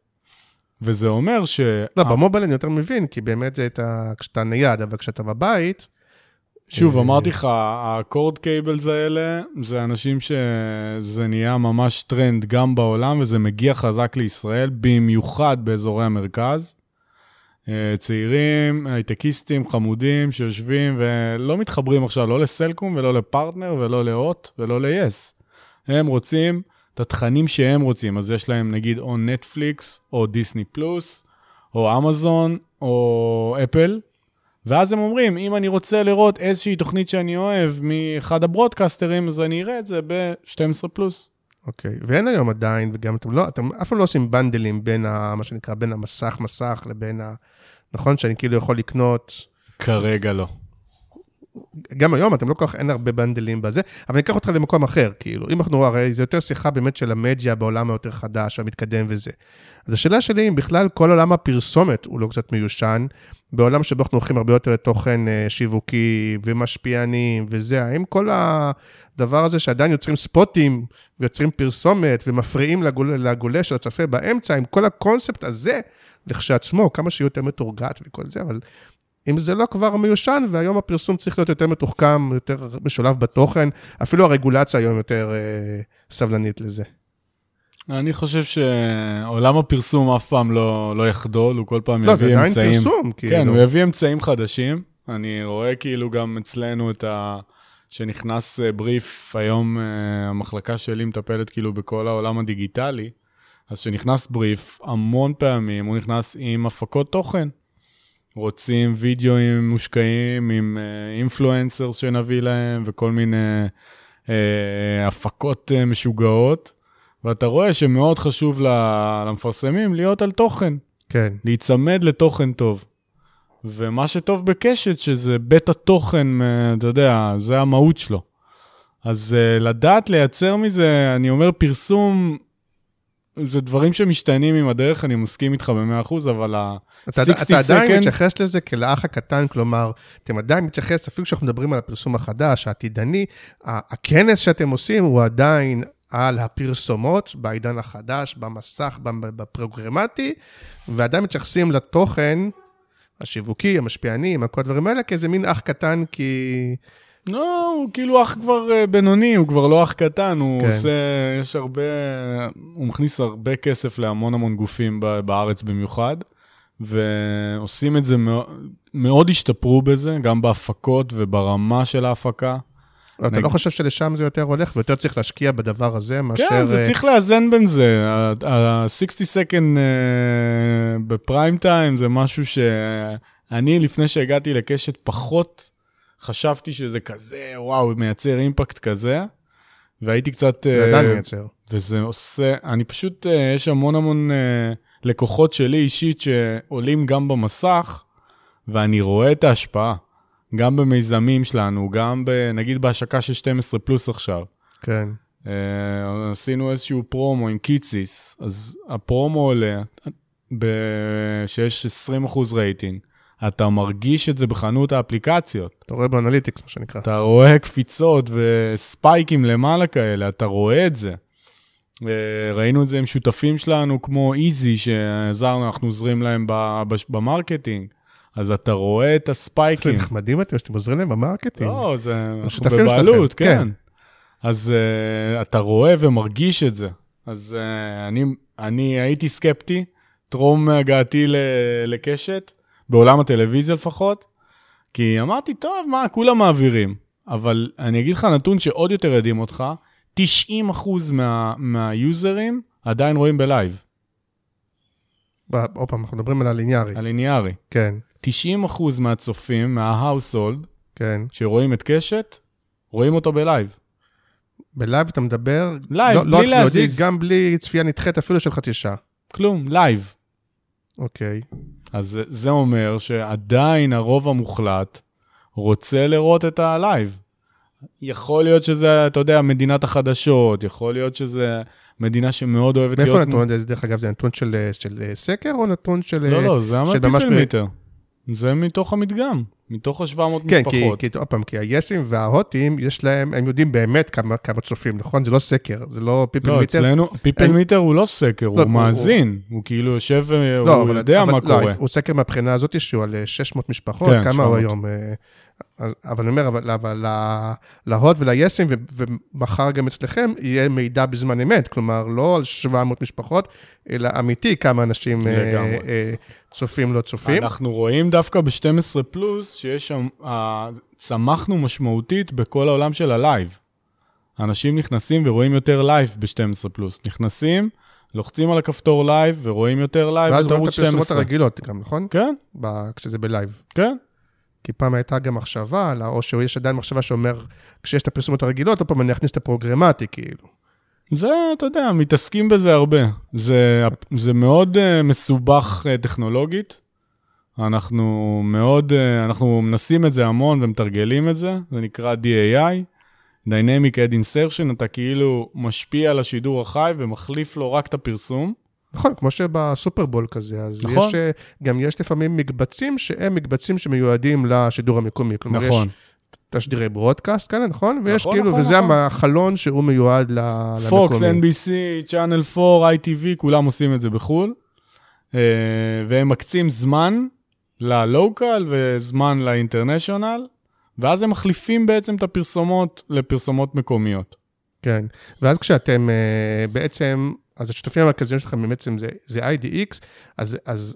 וזה אומר ש... לא, ב mobile אני יותר מבין, כי באמת זה את ה... כשאתה נייד, אבל כשאתה בבית... שוב, אה, אמרתי לך, ה cord cables האלה, זה אנשים שזה נהיה ממש טרנד גם בעולם, וזה מגיע חזק לישראל, במיוחד באזורי המרכז. אה, צעירים, הייטקיסטים, חמודים, שיושבים ולא מתחברים עכשיו לא לסלקום ולא לפרטנר ולא להוט ולא ל-yes. הם רוצים את התכנים שהם רוצים, אז יש להם נגיד או נטפליקס, או דיסני פלוס, או אמזון, או אפל, ואז הם אומרים, אם אני רוצה לראות איזושהי תוכנית שאני אוהב מאחד הברודקסטרים, אז אני אראה את זה ב-12 פלוס. אוקיי, ואין היום עדיין, וגם אתם לא, אתם אף פעם לא עושים בנדלים בין ה... מה שנקרא, בין המסך מסך לבין ה... נכון? שאני כאילו יכול לקנות... כרגע לא. גם היום אתם לא כל כך, אין הרבה בנדלים בזה, אבל אני אקח אותך למקום אחר, כאילו, אם אנחנו, הרי זה יותר שיחה באמת של המדיה בעולם היותר חדש והמתקדם וזה. אז השאלה שלי, אם בכלל כל עולם הפרסומת הוא לא קצת מיושן, בעולם שבו אנחנו הולכים הרבה יותר לתוכן אה, שיווקי ומשפיענים וזה, האם כל הדבר הזה שעדיין יוצרים ספוטים ויוצרים פרסומת ומפריעים לגול, לגולה של הצופה באמצע, עם כל הקונספט הזה, לכשעצמו, כמה שיהיה יותר מתורגת וכל זה, אבל אם זה לא כבר מיושן, והיום הפרסום צריך להיות יותר מתוחכם, יותר משולב בתוכן, אפילו הרגולציה היום יותר אה, סבלנית לזה. אני חושב שעולם הפרסום אף פעם לא, לא יחדול, הוא כל פעם לא, יביא זה עדיין אמצעים. פרסום, כאילו. כן, הוא יביא אמצעים חדשים. אני רואה כאילו גם אצלנו את ה... שנכנס אה, בריף, היום אה, המחלקה שלי מטפלת כאילו בכל העולם הדיגיטלי, אז שנכנס בריף, המון פעמים הוא נכנס עם הפקות תוכן. רוצים וידאוים מושקעים עם אינפלואנסר שנביא להם וכל מיני אה, הפקות אה, משוגעות, ואתה רואה שמאוד חשוב למפרסמים להיות על תוכן, כן, להיצמד לתוכן טוב. ומה שטוב בקשת, שזה בית התוכן, אה, אתה יודע, זה המהות שלו. אז אה, לדעת לייצר מזה, אני אומר פרסום, זה דברים שמשתנים עם הדרך, אני מסכים איתך ב-100%, אבל ה... אתה, 60 אתה עדיין second- מתייחס לזה כאח הקטן, כלומר, אתם עדיין מתייחס, אפילו כשאנחנו מדברים על הפרסום החדש, העתידני, הכנס שאתם עושים הוא עדיין על הפרסומות בעידן החדש, במסך, במ- בפרוגרמטי, ועדיין מתייחסים לתוכן השיווקי, המשפיעני, עם כל הדברים האלה, כאיזה מין אח קטן, כי... לא, הוא כאילו אח כבר אה, בינוני, הוא כבר לא אח קטן, הוא כן. עושה, יש הרבה, הוא מכניס הרבה כסף להמון המון גופים בארץ במיוחד, ועושים את זה, מאוד, מאוד השתפרו בזה, גם בהפקות וברמה של ההפקה. אתה נגיד- לא חושב שלשם זה יותר הולך, ויותר צריך להשקיע בדבר הזה, מאשר... כן, זה אה, צריך לאזן בין זה. ה-60 second אה, בפריים טיים זה משהו שאני, לפני שהגעתי לקשת, פחות חשבתי שזה כזה, וואו, מייצר אימפקט כזה, והייתי קצת... זה אה, עדיין מייצר. וזה עושה, אני פשוט, אה, יש המון המון אה, לקוחות שלי אישית שעולים גם במסך, ואני רואה את ההשפעה, גם במיזמים שלנו, גם ב, נגיד בהשקה של 12 פלוס עכשיו. כן. אה, עשינו איזשהו פרומו עם קיציס, אז הפרומו עולה, ב- שיש 20% רייטינג, אתה מרגיש את זה בחנות האפליקציות. אתה רואה ב analytics, מה שנקרא. אתה רואה קפיצות וספייקים למעלה כאלה, אתה רואה את זה. אה, ראינו את זה עם שותפים שלנו כמו איזי, שעזרנו, אנחנו עוזרים להם ב marketing. אז אתה רואה את הספייקים. נחמדים אתם, שאתם עוזרים להם ב marketing. לא, זה אנחנו בבעלות, כן. כן. אז אה, אתה רואה ומרגיש את זה. אז אה, אני, אני הייתי סקפטי, טרום הגעתי לקשת, בעולם הטלוויזיה לפחות, כי אמרתי, טוב, מה, כולם מעבירים. אבל אני אגיד לך נתון שעוד יותר ידהים אותך, 90% מה, מהיוזרים עדיין רואים בלייב, עוד פעם, אנחנו מדברים על הליניארי. הליניארי. כן, 90% מהצופים, מה-household, כן. שרואים את קשת, רואים אותו בלייב. בלייב אתה מדבר, לייב, לא, בלי לא להזיז. גם בלי צפייה נדחית, אפילו של חצי שעה. כלום, לייב. אוקיי. אז זה- אומר שעדיין הרוב המוחלט רוצה לראות את הלייב. יכול להיות שזה, אתה יודע, מדינת החדשות, יכול להיות שזה מדינה שמאוד אוהבת מאיפה להיות... הנתון הזה? דרך אגב, זה נתון של, של סקר או נתון של... לא, לא, זה מה people meter. זה מתוך המדגם, מתוך ה-700 כן, כי, משפחות. כי, עוד פעם, כי היסים וההוטים, יש להם, הם יודעים באמת כמה, כמה צופים, נכון? זה לא סקר, זה לא people לא, meter. אצלנו, people הם- meter הוא לא סקר, לא, הוא הוא- מאזין. הוא כאילו יושב, לא, הוא אבל- יודע אבל, מה לא, קורה. הוא סקר מהבחינה הזאת שהוא על אה, 600 משפחות, כן, כמה הוא 700. היום? אבל אני אומר, אבל, אבל להוט וליסים, ומחר גם אצלכם, יהיה מידע בזמן אמת, כלומר, לא על 700 משפחות, אלא אמיתי כמה אנשים אה, לגמרי. אה, צופים, לא צופים. אנחנו רואים דווקא ב-12 פלוס, שיש שם, אה, צמחנו משמעותית בכל העולם של הלייב. אנשים נכנסים ורואים יותר לייב ב-12 פלוס. נכנסים, לוחצים על הכפתור לייב ורואים יותר לייב ואז רואים את הפרסומות 12. הרגילות גם, נכון? כן, ב- כשזה בלייב. כן. כי פעם הייתה גם מחשבה, או שיש עדיין מחשבה שאומר, כשיש את הפרסומות הרגילות, עוד פעם אני אכניס את הפרוגרמטי, כאילו. זה, אתה יודע, מתעסקים בזה הרבה. זה, זה מאוד אה, מסובך אה, טכנולוגית. אנחנו מאוד, אה, אנחנו מנסים את זה המון ומתרגלים את זה, זה נקרא DAI, Dynamic Ad Insertion, אתה כאילו משפיע על השידור החי ומחליף לו רק את הפרסום. נכון, כמו שבסופרבול כזה, אז נכון. יש, אה, גם יש לפעמים מקבצים שהם מקבצים שמיועדים לשידור המקומי. כלומר, נכון. יש תשדירי ברודקאסט כאלה, נכון? ויש נכון, כאילו, נכון, וזה נכון. החלון שהוא מיועד ל- פוקס, למקומי. NBC, Channel 4, ITV, כולם עושים את זה בחו"ל. Uh, והם מקצים זמן ללוקל וזמן לאינטרנשיונל, ואז הם מחליפים בעצם את הפרסומות לפרסומות מקומיות. כן, ואז כשאתם אה, בעצם, אז השותפים המרכזיים שלכם בעצם זה, זה IDX, אז, אז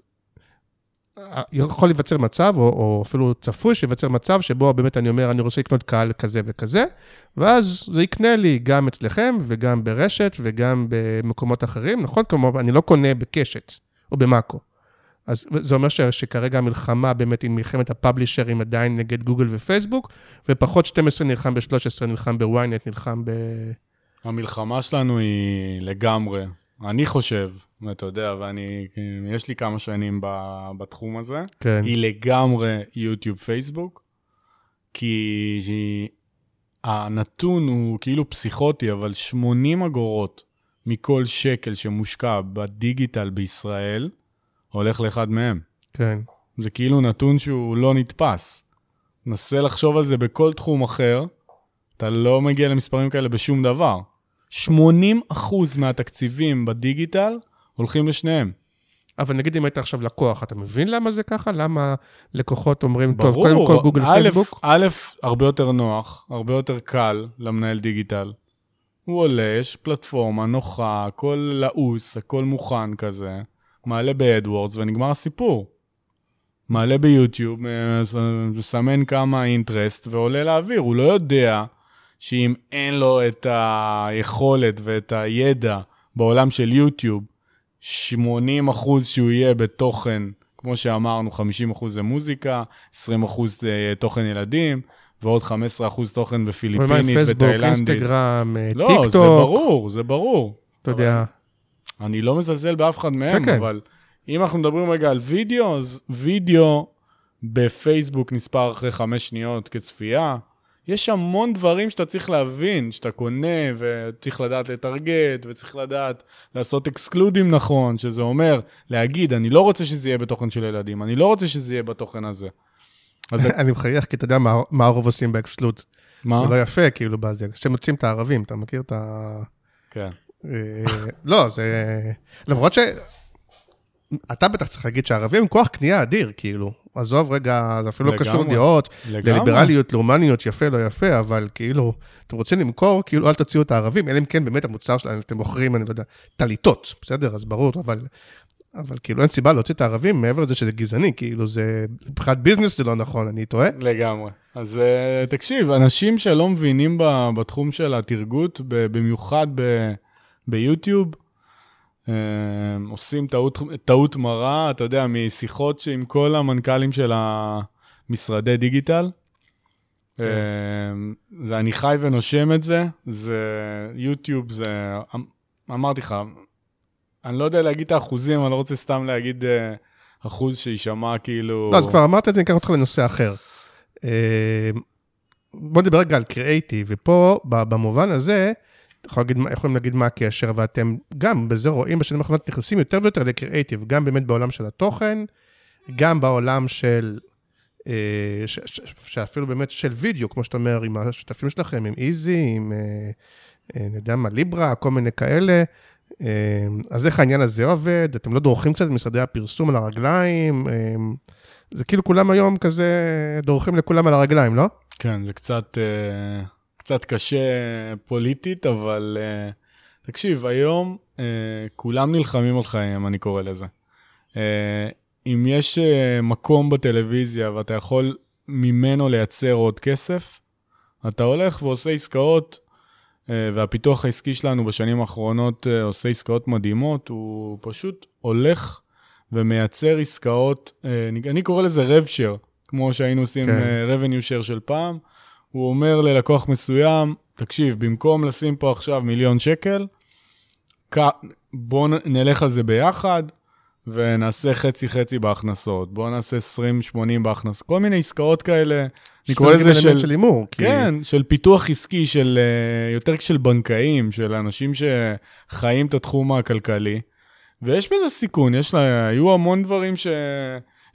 אה, יכול להיווצר מצב, או, או אפילו צפוי שייווצר מצב שבו באמת אני אומר, אני רוצה לקנות קהל כזה וכזה, ואז זה יקנה לי גם אצלכם וגם ברשת וגם במקומות אחרים, נכון? כלומר, אני לא קונה בקשת או במאקו. אז זה אומר ש, שכרגע המלחמה באמת היא מלחמת הפאבלישרים עדיין נגד גוגל ופייסבוק, ופחות 12 נלחם ב-13, נלחם בוויינט, נלחם ב... המלחמה שלנו היא לגמרי, אני חושב, אתה יודע, ואני, יש לי כמה שנים בתחום הזה, כן. היא לגמרי יוטיוב פייסבוק, כי הנתון הוא כאילו פסיכוטי, אבל 80 אגורות מכל שקל שמושקע בדיגיטל בישראל, הולך לאחד מהם. כן. זה כאילו נתון שהוא לא נתפס. נסה לחשוב על זה בכל תחום אחר, אתה לא מגיע למספרים כאלה בשום דבר. 80% מהתקציבים בדיגיטל הולכים לשניהם. אבל נגיד אם היית עכשיו לקוח, אתה מבין למה זה ככה? למה לקוחות אומרים, טוב, ברור, קודם כל גוגל א', פייסבוק? א', הרבה יותר נוח, הרבה יותר קל למנהל דיגיטל. הוא עולה, יש פלטפורמה נוחה, הכל לעוס, הכל מוכן כזה, מעלה ב AdWords ונגמר הסיפור. מעלה ביוטיוב, אה, מסמן כמה interest ועולה לאוויר. הוא לא יודע שאם אין לו את היכולת ואת הידע בעולם של יוטיוב, 80 אחוז שהוא יהיה בתוכן, כמו שאמרנו, 50 אחוז זה מוזיקה, 20 אחוז זה תוכן ילדים, ועוד 15 אחוז תוכן בפיליפינית פייסבוק, ותאילנדית. אינסטגרם, אה, לא, טיק זה ברור, זה ברור. אתה יודע. אני לא מזלזל באף אחד מהם, כן, כן. אבל אם אנחנו מדברים רגע על וידאו, אז וידאו בפייסבוק נספר אחרי חמש שניות כצפייה. יש המון דברים שאתה צריך להבין, שאתה קונה וצריך לדעת לטרגט וצריך לדעת לעשות אקסקלודים נכון, שזה אומר להגיד, אני לא רוצה שזה יהיה בתוכן של ילדים, אני לא רוצה שזה יהיה בתוכן הזה. אז אני מחייך, כי אתה יודע מה- הרוב עושים ב exclude. מה? זה לא יפה, כאילו, בזה. כשהם מוציאים את הערבים, אתה מכיר את ה... כן. אה, לא, זה... למרות ש... אתה בטח צריך להגיד שהערבים הם כוח קנייה אדיר, כאילו. עזוב רגע, זה אפילו לא קשור. דעות. לליברליות, לאומניות, יפה, לא יפה, אבל כאילו, אתם רוצים למכור, כאילו, אל תוציאו את הערבים, אלא אם כן באמת המוצר שלהם, אתם מוכרים, אני לא יודע, טליתות, בסדר? אז ברור, אבל... אבל כאילו אין סיבה להוציא את הערבים מעבר לזה שזה גזעני, כאילו זה, מבחינת ביזנס זה לא נכון, אני טועה? לגמרי. אז uh, תקשיב, אנשים שלא מבינים בתחום של התרגות, במיוחד ב, ביוטיוב, עושים טעות, טעות מרה, אתה יודע, משיחות עם כל המנכ"לים של המשרדי דיגיטל. Uh, זה אני חי ונושם את זה, זה יוטיוב, זה, אמ, אמרתי לך, אני לא יודע להגיד את האחוזים, אני לא רוצה סתם להגיד uh, אחוז שיישמע כאילו... לא, אז כבר אמרת את זה, אני אקח אותך לנושא אחר. אה, בוא נדבר רגע על קריאייטיב, ופה, במובן הזה, יכול להגיד, יכולים להגיד מה הקשר, ואתם גם בזה רואים בשנים האחרונות נכנסים יותר ויותר לקריאייטיב, גם באמת בעולם של התוכן, גם בעולם של, אה, ש, ש, שאפילו באמת של וידאו, כמו שאתה אומר, עם השותפים שלכם, עם איזי, עם, אה, אה, אני יודע מה, ליברה, כל מיני כאלה. אז איך העניין הזה עובד? אתם לא דורכים קצת משרדי הפרסום על הרגליים? זה כאילו כולם היום כזה דורכים לכולם על הרגליים, לא? כן, זה קצת, אה, קצת קשה פוליטית, אבל אה, תקשיב, היום אה, כולם נלחמים על חייהם, אני קורא לזה. אה, אם יש אה, מקום בטלוויזיה ואתה יכול ממנו לייצר עוד כסף, אתה הולך ועושה עסקאות, אה, והפיתוח העסקי שלנו בשנים האחרונות אה, עושה עסקאות מדהימות, הוא פשוט הולך ומייצר עסקאות, אה, אני- אני קורא לזה רב-share, כמו שהיינו עושים כן. כן. revenue share של פעם. הוא אומר ללקוח מסוים, תקשיב, במקום לשים פה עכשיו מיליון שקל, כ- בוא נ- נלך על זה ביחד ונעשה חצי-חצי בהכנסות. בוא נעשה 20-80 בהכנסות. כל מיני עסקאות כאלה. אני קורא לזה של... של הימור. כי- כן, של פיתוח עסקי, של אה, יותר של בנקאים, של אנשים שחיים את התחום הכלכלי. ויש בזה סיכון, יש לה, היו המון דברים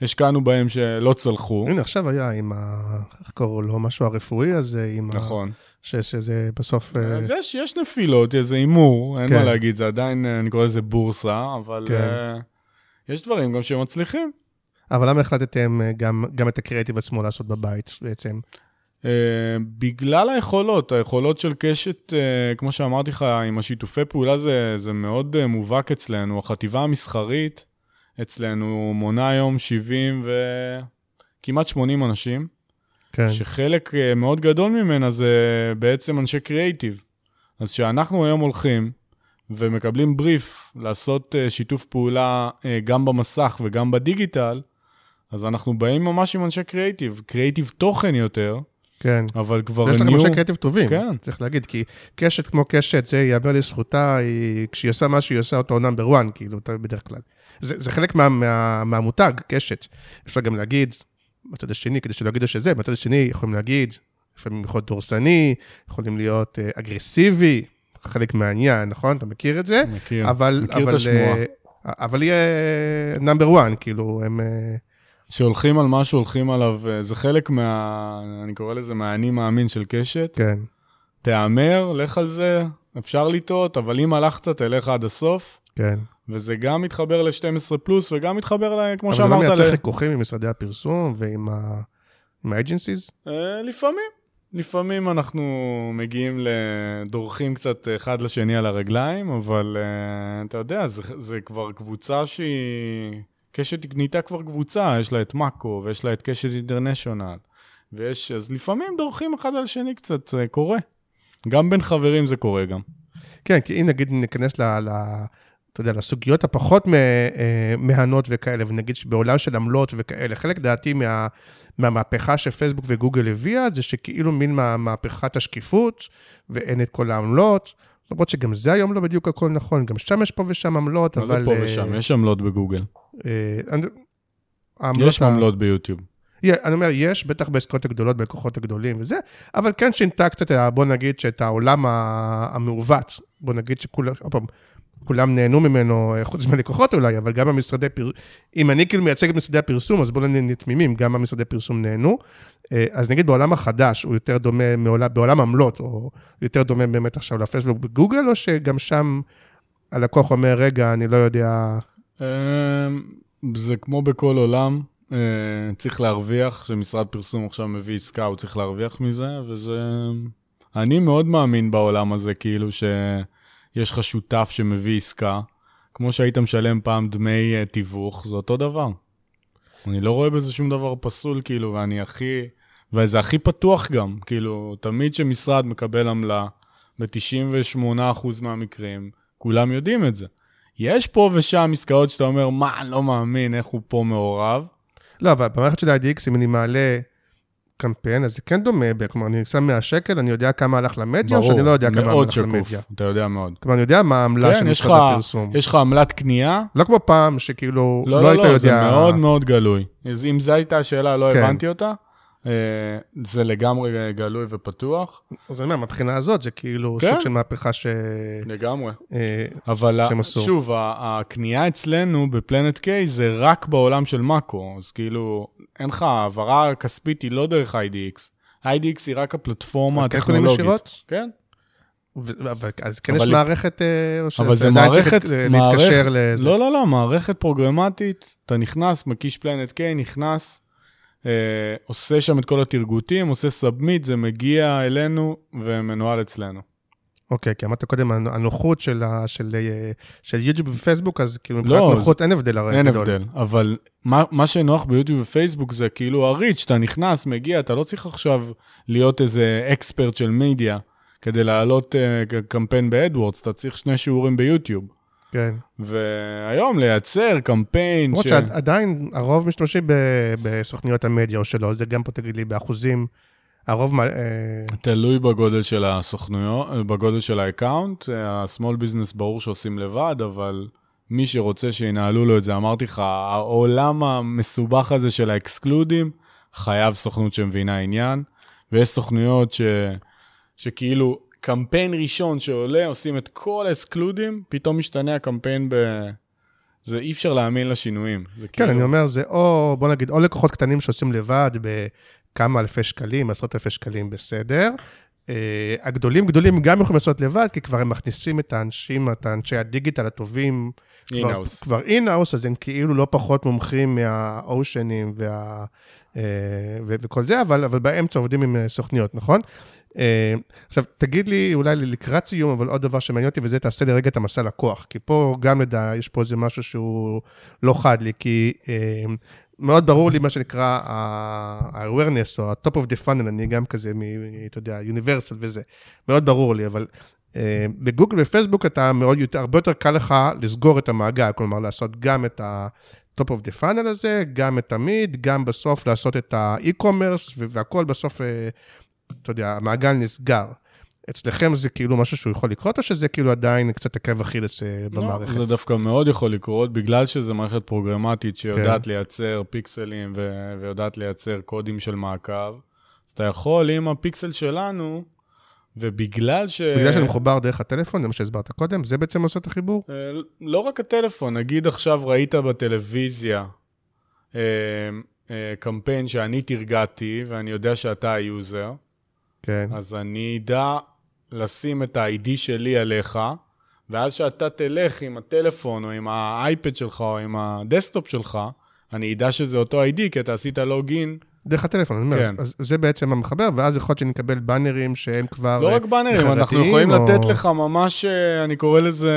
שהשקענו בהם שלא צלחו. הנה, עכשיו היה עם ה... איך קראו לו? משהו הרפואי הזה, עם ה... נכון. ש- שזה בסוף... אה, אז יש, יש נפילות, זה הימור, אין כן. מה להגיד, זה עדיין, אה, אני קורא לזה בורסה, אבל כן. אה, יש דברים גם שמצליחים. אבל למה החלטתם גם, גם את הקריאיטיב עצמו לעשות בבית בעצם? Uh, בגלל היכולות, היכולות של קשת, uh, כמו שאמרתי לך, עם השיתופי פעולה זה, זה מאוד uh, מובהק אצלנו. החטיבה המסחרית אצלנו מונה היום 70 וכמעט 80 אנשים, כן. שחלק uh, מאוד גדול ממנה זה בעצם אנשי קריאייטיב. אז כשאנחנו היום הולכים ומקבלים בריף לעשות uh, שיתוף פעולה uh, גם במסך וגם בדיגיטל, אז אנחנו באים ממש עם אנשי קריאייטיב, קריאייטיב תוכן יותר, כן. אבל כבר יש לכם נהיו... אנשי קריאיטיב טובים, כן. צריך להגיד, כי קשת כמו קשת, זה ייאמר לזכותה, היא, כשהיא עושה משהו, היא עושה אותו נאמבר 1, כאילו, בדרך כלל. זה, זה חלק מה, מה, מהמותג, קשת. אפשר גם להגיד, בצד השני, כדי שלא יגידו שזה, בצד השני יכולים להגיד, לפעמים יכול להיות דורסני, יכולים להיות אה, אגרסיבי, חלק מהעניין, נכון? אתה מכיר את זה? מכיר, אבל, מכיר אבל, את השמועה. אה, אבל יהיה נאמבר 1, כאילו, הם... אה, שהולכים על משהו, הולכים עליו, אה, זה חלק מה... אני קורא לזה מהאני מאמין של קשת. כן. תהמר, לך על זה, אפשר לטעות, אבל אם הלכת, תלך עד הסוף. כן. וזה גם מתחבר ל-12 פלוס, וגם מתחבר, ל- כמו אבל זה לא שאמרת, מייצר. חיכוכים עם משרדי הפרסום ועם ה- עם האג'נסיז? אה, לפעמים. לפעמים אנחנו מגיעים לדורכים קצת אחד לשני על הרגליים, אבל uh, אתה יודע, זה, זה כבר קבוצה שהיא... קשת נהייתה כבר קבוצה, יש לה את מאקו, ויש לה את קשת אינטרנשיונל, ויש... אז לפעמים דורכים אחד על השני קצת, זה קורה. גם בין חברים זה קורה גם. כן, כי אם נגיד ניכנס ל... ל... אתה יודע, לסוגיות הפחות מה- אה, מהנות וכאלה, ונגיד שבעולם של עמלות וכאלה, חלק דעתי מה, מהמהפכה שפייסבוק וגוגל הביאה, זה שכאילו מין מה- מהפכת השקיפות, ואין את כל העמלות, למרות שגם זה היום לא בדיוק הכל נכון, גם שם יש פה ושם עמלות, מה אבל... זה פה אה, ושם? יש עמלות בגוגל. אה, יש עמלות ביוטיוב. יה- אני אומר, יש, בטח בעסקאות הגדולות, בלקוחות הגדולים וזה, אבל כן שינתה קצת, ה- בוא נגיד, שאת העולם המעוות, בוא נגיד שכולם, עוד פעם, כולם נהנו ממנו, אה, חוץ מהלקוחות אולי, אבל גם המשרדי פרסום, אם אני כאילו מייצג את משרדי הפרסום, אז בואו נהיה תמימים, גם המשרדי פרסום נהנו. אה, אז נגיד בעולם החדש, הוא יותר דומה, מעולם, בעולם עמלות, או יותר דומה באמת עכשיו לפייסבוק בגוגל, או שגם שם הלקוח אומר, רגע, אני לא יודע, זה כמו בכל עולם, אה, צריך להרוויח, שמשרד פרסום עכשיו מביא עסקה, הוא צריך להרוויח מזה, וזה... אני מאוד מאמין בעולם הזה, כאילו שיש לך שותף שמביא עסקה, כמו שהיית משלם פעם דמי אה, תיווך, זה אותו דבר. אני לא רואה בזה שום דבר פסול, כאילו, ואני הכי... וזה הכי פתוח גם, כאילו, תמיד כשמשרד מקבל עמלה, ב-98% מהמקרים, כולם יודעים את זה. יש פה ושם עסקאות שאתה אומר, מה, אני לא מאמין, איך הוא פה מעורב. לא, אבל במערכת של IDX, אם אני מעלה קמפיין, אז זה כן דומה, כלומר, אני שם 100 שקל, אני יודע כמה הלך למדיה, או שאני לא יודע כמה הלך שקוף, למדיה. אתה יודע מאוד. כלומר, אני יודע מה העמלה כן, של משרד הפרסום. יש לך עמלת קנייה? לא כמו פעם, שכאילו, לא, לא היית לא, לא, זה יודע... מאוד מאוד גלוי. אז אם זו הייתה השאלה, לא כן. הבנתי אותה, זה לגמרי גלוי ופתוח, אז אני אומר, מהבחינה הזאת, זה כאילו כן. סוג של מהפכה ש... לגמרי. אה, אבל. שוב, הקנייה אצלנו ב Planet K זה רק בעולם של מאקו, אז כאילו, אין לך, העברה כספית היא לא דרך IDX. IDX היא רק הפלטפורמה אז כן קונים הטכנולוגית. ישירות? כן. אז כן יש מערכת, אה, או אבל זה מערכת, להתקשר לזה? לא, לא, לא, מערכת פרוגרמטית, אתה נכנס, מקיש Planet K, נכנס, אה, עושה שם את כל הטרגוטים, עושה submit, זה מגיע אלינו ומנוהל אצלנו. אוקיי, כי אמרת קודם, הנ- הנוחות של של, אה, של יוטיוב ופייסבוק, אז כאילו מבחינת לא, נוחות אין הבדל הרי אין גדול. הבדל, אבל מה, מה שנוח ביוטיוב ופייסבוק זה כאילו ה reach, אתה נכנס, מגיע, אתה לא צריך עכשיו להיות איזה expert של מדיה כדי להעלות אה, קמפיין ב AdWords, אתה צריך שני שיעורים ביוטיוב. כן. והיום לייצר קמפיין למרות ש... שעדיין הרוב משתמשים ב- בסוכניות המדיה או שלא, זה גם פה תגיד לי באחוזים, הרוב, אה, תלוי בגודל של הסוכנויות, בגודל של ה account, ה-small business ברור שעושים לבד, אבל מי שרוצה שינהלו לו את זה, אמרתי לך, העולם המסובך הזה של האקסקלודים, חייב סוכנות שמבינה עניין, ויש סוכנויות ש... שכאילו קמפיין ראשון שעולה, עושים את כל האקסקלודים, פתאום משתנה הקמפיין ב... זה אי אפשר להאמין לשינויים. כן, כאילו... אני אומר, זה או, בוא נגיד, או לקוחות קטנים שעושים לבד בכמה אלפי שקלים, עשרות אלפי שקלים, בסדר. אה, הגדולים גדולים גם יכולים לעשות לבד, כי כבר הם מכניסים את האנשים, את האנשי הדיגיטל הטובים. in-house. כבר in-house, אז הם כאילו לא פחות מומחים מהאושנים וה, אה, ו- וכל זה, אבל, אבל באמצע עובדים עם אה, סוכנויות, נכון? אה, עכשיו, תגיד לי, אולי לקראת סיום, אבל עוד דבר שמעניין אותי, וזה תעשה לי רגע את המסע לקוח, כי פה גם לדע, יש פה איזה משהו שהוא לא חד לי, כי אה, מאוד ברור לי מה שנקרא ה-awareness, או ה-top of the funnel, אני גם כזה, אתה יודע, universal וזה, מאוד ברור לי, אבל אה, בגוגל ופייסבוק אתה מאוד יותר, הרבה יותר קל לך לסגור את המעגל, כלומר לעשות גם את ה-top of the funnel הזה, גם את המיד, גם בסוף לעשות את ה-e-commerce, והכל בסוף, אתה יודע, המעגל נסגר. אצלכם זה כאילו משהו שהוא יכול לקרות, או שזה כאילו עדיין קצת עקב אכילס אה, במערכת? לא, זה דווקא מאוד יכול לקרות, בגלל שזו מערכת פרוגרמטית שיודעת כן. לייצר פיקסלים ו- ויודעת לייצר קודים של מעקב. אז אתה יכול עם הפיקסל שלנו, ובגלל ש... בגלל שאני מחובר דרך הטלפון, זה מה שהסברת קודם, זה בעצם עושה את החיבור? אה, לא רק הטלפון, נגיד עכשיו ראית בטלוויזיה אה, קמפיין שאני תרגעתי, ואני יודע שאתה ה user, כן. אז אני אדע לשים את ה-ID שלי עליך, ואז שאתה תלך עם הטלפון, או עם האייפד שלך, או עם הדסקטופ שלך, אני אדע שזה אותו ID, כי אתה עשית login. דרך הטלפון, אני אומר, כן. אז זה בעצם המחבר, ואז יכול להיות שנקבל באנרים שהם כבר... לא אה, רק באנרים, אנחנו מכירתיים, יכולים או- לתת לך ממש, אה, אני קורא לזה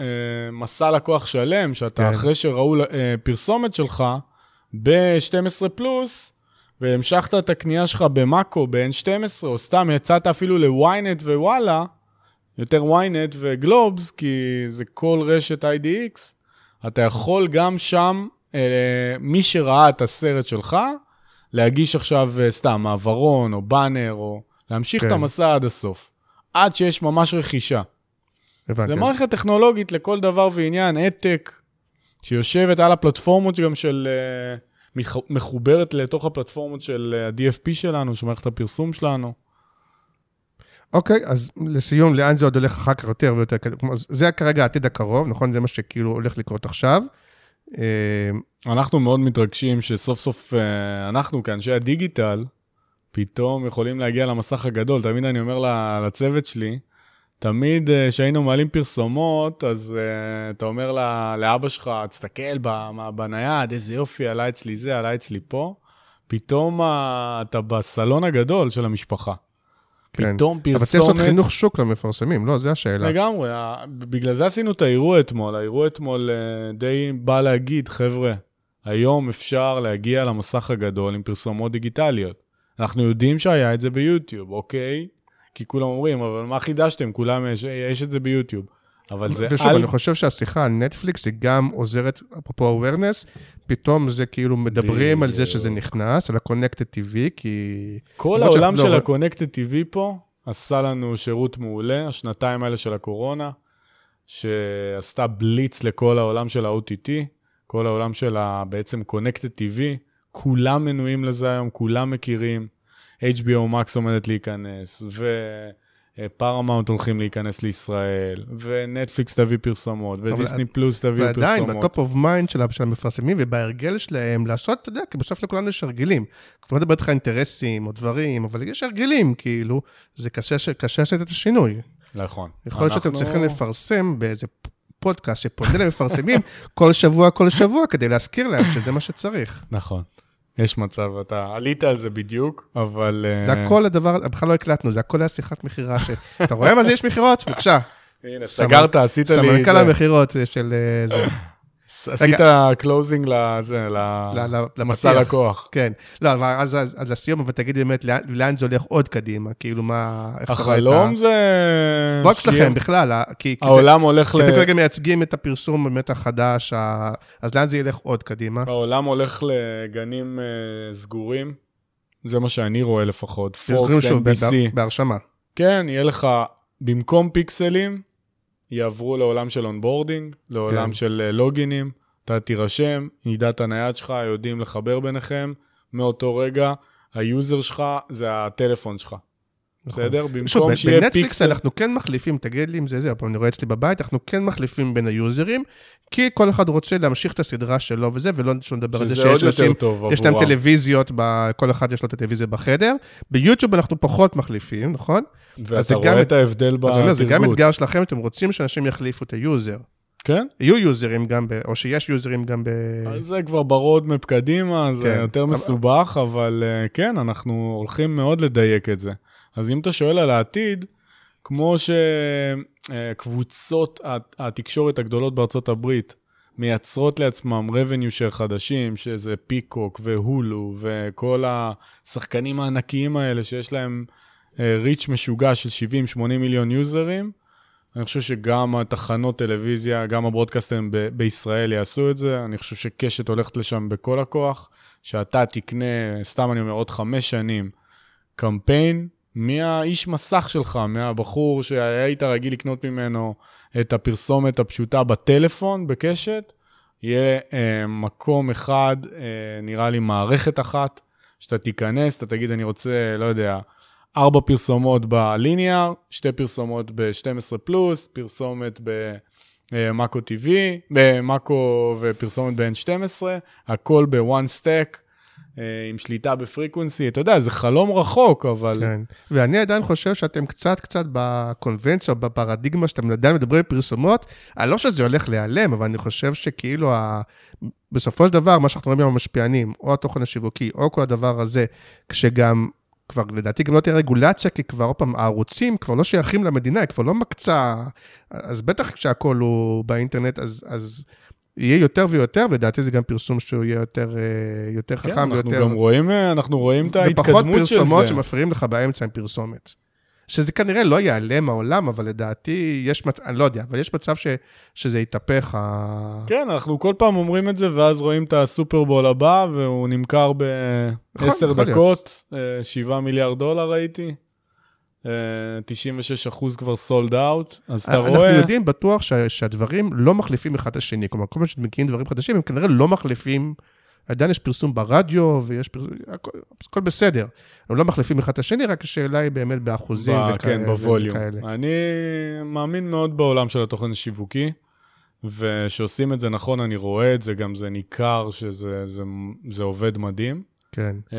אה, מסע לקוח שלם, שאתה כן. אחרי שראו אה, פרסומת שלך ב-12 פלוס, והמשכת את הקנייה שלך במאקו, ב-N12, או סתם יצאת אפילו ל-ynet ווואלה, יותר ynet וגלובס, כי זה כל רשת IDX, אתה יכול גם שם, אה, מי שראה את הסרט שלך, להגיש עכשיו אה, סתם מעברון או באנר, או להמשיך כן. את המסע עד הסוף, עד שיש ממש רכישה. הבנתי. זה מערכת טכנולוגית לכל דבר ועניין, העתק, שיושבת על הפלטפורמות גם של... מתח- מחוברת לתוך הפלטפורמות של אה, ה-DFP שלנו, של מערכת הפרסום שלנו. אוקיי, אז לסיום, לאן זה עוד הולך אחר כך יותר ויותר? זה כרגע העתיד הקרוב, נכון? זה מה שכאילו הולך לקרות עכשיו. אה, אנחנו מאוד מתרגשים שסוף סוף אה, אנחנו כאנשי הדיגיטל, פתאום יכולים להגיע למסך הגדול. תמיד אני אומר לצוות שלי, תמיד אה, כשהיינו מעלים פרסומות, אז uh, אתה אומר לה, לאבא שלך, תסתכל בנייד, איזה יופי, עלה אצלי זה, עלה אצלי פה. פתאום uh, אתה בסלון הגדול של המשפחה. כן. פתאום אבל צריך לעשות פרסומת... חינוך שוק למפרסמים, לא, זו השאלה. לגמרי, בגלל זה עשינו את האירוע אתמול. האירוע אתמול די בא להגיד, חבר'ה, היום אפשר להגיע למסך הגדול עם פרסומות דיגיטליות. אנחנו יודעים שהיה את זה ביוטיוב, אוקיי? כי כולם אומרים, אבל מה חידשתם? כולם, יש, יש את זה ביוטיוב. אבל זה ושוב, על... אני חושב שהשיחה על נטפליקס היא גם עוזרת, אפרופו awareness, פתאום זה כאילו מדברים על זה שזה. נכנס, על ה-connected TV, כי... כל העולם של לא- ה-Connected TV פה עשה לנו שירות מעולה, השנתיים האלה של הקורונה, שעשתה בליץ לכל העולם של ה-OTT, כל העולם של ה- בעצם Connected TV, כולם מנויים לזה היום, כולם מכירים. HBO Max עומדת להיכנס, ופרמאונט הולכים להיכנס לישראל, ונטפליקס תביא פרסומות, ודיסני פלוס תביא פרסומות. ועדיין, בטופ אוף מיינד של המפרסמים ובהרגל שלהם לעשות, אתה יודע, כי בסוף לכולנו יש הרגלים. כבר לא מדבר איתך אינטרסים או דברים, אבל יש הרגלים, כאילו, זה קשה לעשות את השינוי. נכון. יכול להיות שאתם אנחנו- צריכים לפרסם באיזה פודקאסט שפונה למפרסמים [laughs] כל שבוע, כל שבוע, כדי להזכיר להם שזה מה שצריך. נכון. יש מצב, אתה עלית על זה בדיוק, אבל... זה אה, הכל הדבר, בכלל לא הקלטנו, זה הכל היה שיחת מכירה ש... אתה רואה מה זה יש מכירות? בבקשה. הנה, סגרת, עשית לי... סמנכ"ל זה. המכירות של אה, זה. עשית closing לזה, ל- ל- למסע. לקוח. כן. לא, אבל אז, לסיום, אבל תגיד באמת, לאן, זה הולך עוד קדימה? כאילו, מה... החלום זה... לא רק שלכם, בכלל, העולם הולך כי אתם ל... כרגע מייצגים את הפרסום באמת החדש. אז לאן זה ילך עוד קדימה? העולם הולך לגנים אה, סגורים, זה מה שאני רואה לפחות. פוקס, NBC. בהרשמה. כן, יהיה לך, במקום פיקסלים, יעברו לעולם של onboarding, לעולם כן. של אה, לוגינים, אתה תירשם, ידע את הנייד שלך, יודעים לחבר ביניכם, מאותו רגע, ה user שלך זה הטלפון שלך. נכון. בסדר? שוב, במקום שיהיה בנטפליקס פיקסל... אנחנו כן מחליפים, תגיד לי אם זה זה, אבל אני רואה אצלי בבית, אנחנו כן מחליפים בין היוזרים, כי כל אחד רוצה להמשיך את הסדרה שלו וזה, ולא שנדבר על זה שיש אנשים. יש להם טלוויזיות, כל אחד יש לו את הטלוויזיה בחדר. ביוטיוב אנחנו פחות מחליפים, נכון? ואתה גם- רואה את ההבדל אומר, זה גם בתרגות. אתגר שלכם, אתם רוצים שאנשים יחליפו את ה user. כן? יהיו יוזרים גם, ב- או שיש יוזרים גם ב... זה כבר ב roadmap קדימה, זה כן. יותר אבל- מסובך, אבל אה, כן, אנחנו הולכים מאוד לדייק את זה. אז אם אתה שואל על העתיד, כמו שקבוצות התקשורת הגדולות בארצות הברית מייצרות לעצמם revenue share חדשים, שזה פיקוק והולו וכל השחקנים הענקיים האלה שיש להם ריץ' משוגע של 70-80 מיליון יוזרים, אני חושב שגם התחנות טלוויזיה, גם הברודקאסטרים ב- בישראל יעשו את זה. אני חושב שקשת הולכת לשם בכל הכוח. שאתה תקנה, סתם אני אומר, עוד חמש שנים, קמפיין מהאיש מסך שלך, מהבחור שהיית רגיל לקנות ממנו את הפרסומת הפשוטה בטלפון, בקשת, יהיה אה, מקום אחד, אה, נראה לי מערכת אחת, שאתה תיכנס, אתה תגיד, אני רוצה, לא יודע, ארבע פרסומות בליניאר, שתי פרסומות ב-12 פלוס, פרסומת במאקו TV, במאקו ופרסומת ב-N12, הכל ב-one stack, אה, עם שליטה בפריקוונסי. אתה יודע, זה חלום רחוק, אבל... כן. ואני עדיין חושב שאתם קצת קצת בקונבנציה או בפרדיגמה שאתם עדיין מדברים פרסומות, אני לא שזה הולך להיעלם, אבל אני חושב שכאילו, ה... בסופו של דבר, מה שאנחנו רואים עם המשפיענים, או התוכן השיווקי, או כל הדבר הזה, כשגם, כבר לדעתי גם לא תהיה רגולציה, כי כבר, עוד פעם, הערוצים כבר לא שייכים למדינה, היא כבר לא מקצה, אז בטח כשהכול הוא באינטרנט, אז... אז יהיה יותר ויותר, ולדעתי זה גם פרסום שהוא יהיה יותר, אה, יותר כן, חכם אנחנו ויותר... גם רואים, אה, אנחנו רואים את ופחות ההתקדמות של פרסומות זה. שמפריעים לך באמצע עם פרסומת. שזה כנראה לא ייעלם מהעולם, אבל לדעתי יש מצב, אני לא יודע, אבל יש מצב ש, שזה יתהפך. ה... כן, אנחנו כל פעם אומרים את זה, ואז רואים את הסופרבול הבא, והוא נמכר נכון, ב-10 יכול דקות, אה, 7 מיליארד דולר ראיתי. אה, 96 אחוז כבר סולד אאוט, אז אתה אנחנו רואה... יודעים בטוח שהדברים לא מחליפים אחד את השני. כלומר, כל פעם שמגיעים דברים חדשים, הם כנראה לא מחליפים, עדיין יש פרסום ברדיו, ויש פרסום, הכל, הכל בסדר. הם לא מחליפים אחד את השני, רק השאלה היא באמת באחוזים ב- וכאלה. כן, בווליום. וכאלה. אני מאמין מאוד בעולם של התוכן השיווקי, ושעושים את זה נכון, אני רואה את זה, גם זה ניכר שזה זה, זה עובד מדהים. כן. אה,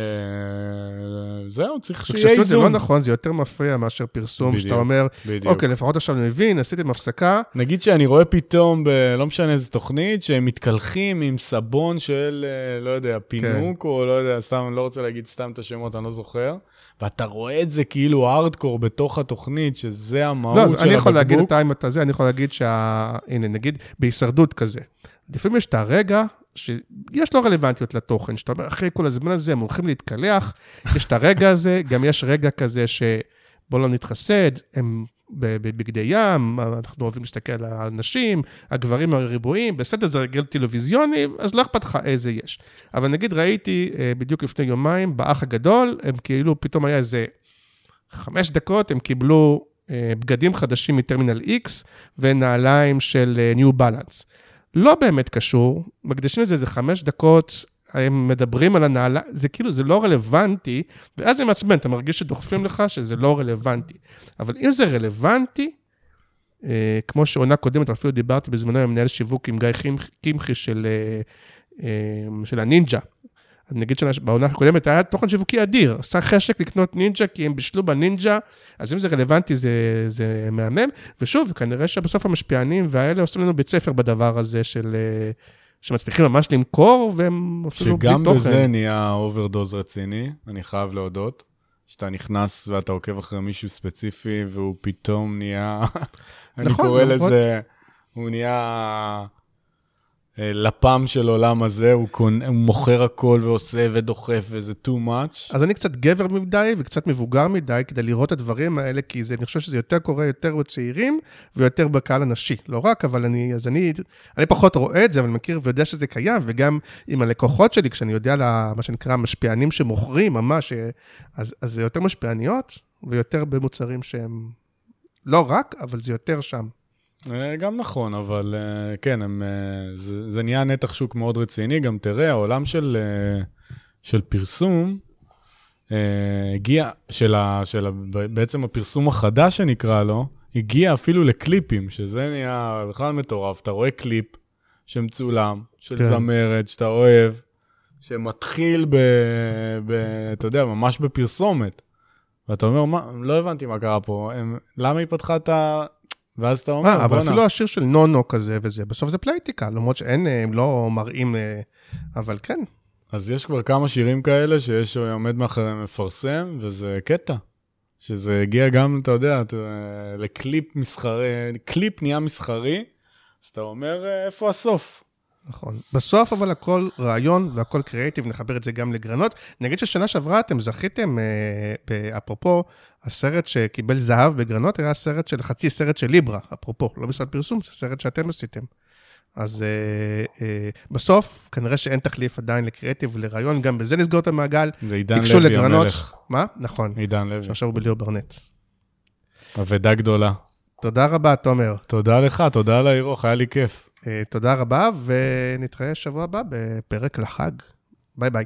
זהו, צריך שיהיה וכשעשו את זה לא איזון. נכון, זה יותר מפריע מאשר פרסום, שאתה בדיוק, אומר, בדיוק. אוקיי, לפחות עכשיו אני מבין, עשיתם הפסקה, נגיד שאני רואה פתאום, ב... לא משנה איזה תוכנית, שהם מתקלחים עם סבון של, אה, לא יודע, פינוק, כן. או לא יודע, סתם, לא רוצה להגיד סתם את השמות, אני לא זוכר. ואתה רואה את זה כאילו הארדקור בתוך התוכנית, שזה לא, המהות אז של אני יכול להגיד הבקבוק. את האם אתה זה, אני יכול להגיד שה... הנה, נגיד, בהישרדות כזה. לפעמים יש את הרגע שיש לו רלוונטיות לתוכן, שאתה אומר, אחרי כל הזמן הזה הם הולכים להתקלח, יש את הרגע הזה, גם יש רגע כזה שבוא לא נתחסד, הם בבגדי ים, אנחנו אוהבים להסתכל על הנשים, הגברים הריבועים, בסדר, זה רגל טלוויזיוני, אז לא אכפת לך איזה יש. אבל נגיד ראיתי אה, בדיוק לפני יומיים, באח הגדול, הם כאילו, פתאום היה איזה חמש דקות, הם קיבלו אה, בגדים חדשים מטרמינל X ונעליים של אה, New Balance. לא באמת קשור, מקדישים לזה איזה חמש דקות, הם מדברים על הנעלה, זה כאילו, זה לא רלוונטי, ואז זה מעצבן, אתה מרגיש שדוחפים לך שזה לא רלוונטי. אבל אם זה רלוונטי, אה, כמו שעונה קודמת, אפילו דיברתי בזמנו עם מנהל שיווק עם גיא קמחי של, אה, אה, של הנינג'ה. אז נגיד שבעונה הקודמת היה תוכן שיווקי אדיר, עשה חשק לקנות נינג'ה כי הם בישלו בנינג'ה, אז אם זה רלוונטי זה, זה מהמם. ושוב, כנראה שבסוף המשפיענים והאלה עושים לנו בית ספר בדבר הזה של... אה, שמצליחים ממש למכור, והם אפילו בלי תוכן. שגם בזה נהיה overdose רציני, אני חייב להודות. שאתה נכנס ואתה עוקב אחרי מישהו ספציפי, והוא פתאום נהיה, [laughs] אני נכון, קורא נכון. לזה, הוא נהיה לפ"ם של עולם הזה, הוא, קונ... הוא מוכר הכל ועושה ודוחף, וזה too much. אז אני קצת גבר מדי וקצת מבוגר מדי כדי לראות את הדברים האלה, כי זה, אני חושב שזה יותר קורה יותר בצעירים ויותר בקהל הנשי. לא רק, אבל אני, אז אני, אני פחות רואה את זה, אבל מכיר ויודע שזה קיים, וגם עם הלקוחות שלי, כשאני יודע על מה שנקרא משפיענים שמוכרים ממש, אה, אז, אז זה יותר משפיעניות ויותר במוצרים שהם לא רק, אבל זה יותר שם. אה, גם נכון, אבל אה, כן, הם, אה, זה, זה נהיה נתח שוק מאוד רציני. גם תראה, העולם של, של פרסום הגיע, של, ה, של ה, בעצם הפרסום החדש שנקרא לו, הגיע אפילו לקליפים, שזה נהיה בכלל מטורף. אתה רואה קליפ שמצולם, של כן. זמרת, שאתה אוהב, שמתחיל ב, ב... אתה יודע, ממש בפרסומת. ואתה אומר, מה, לא הבנתי מה קרה פה, הם, למה היא פתחה את ה... ואז אתה אומר, בוא'נה. אבל אפילו השיר של נונו כזה וזה, בסוף זה פלייטיקה, למרות שאין, הם לא מראים, אה, אבל כן. אז יש כבר כמה שירים כאלה שיש עומד מאחוריהם מפרסם, וזה קטע. שזה הגיע גם, אתה יודע, לקליפ מסחרי, קליפ נהיה מסחרי, אז אתה אומר, אה, איפה הסוף? נכון. בסוף אבל הכל רעיון והכל קריאיטיב, נחבר את זה גם לגרנות. נגיד ששנה שעברה אתם זכיתם, אה, אפרופו, הסרט שקיבל זהב בגרנות היה סרט של, חצי סרט של ליברה, אפרופו, לא משרד פרסום, זה סרט שאתם עשיתם. אז אה, אה, בסוף, כנראה שאין תחליף עדיין לקריאיטיב ולרעיון, גם בזה נסגור את המעגל. זה עידן לוי לגרנות. המלך. מה? נכון. עידן לוי. שעכשיו הוא בליאור ברנט. אבדה גדולה. תודה רבה, תומר. תודה לך, תודה על האירוח, היה לי כיף. אה, תודה רבה, ונתראה שבוע הבא בפרק לחג. ביי ביי.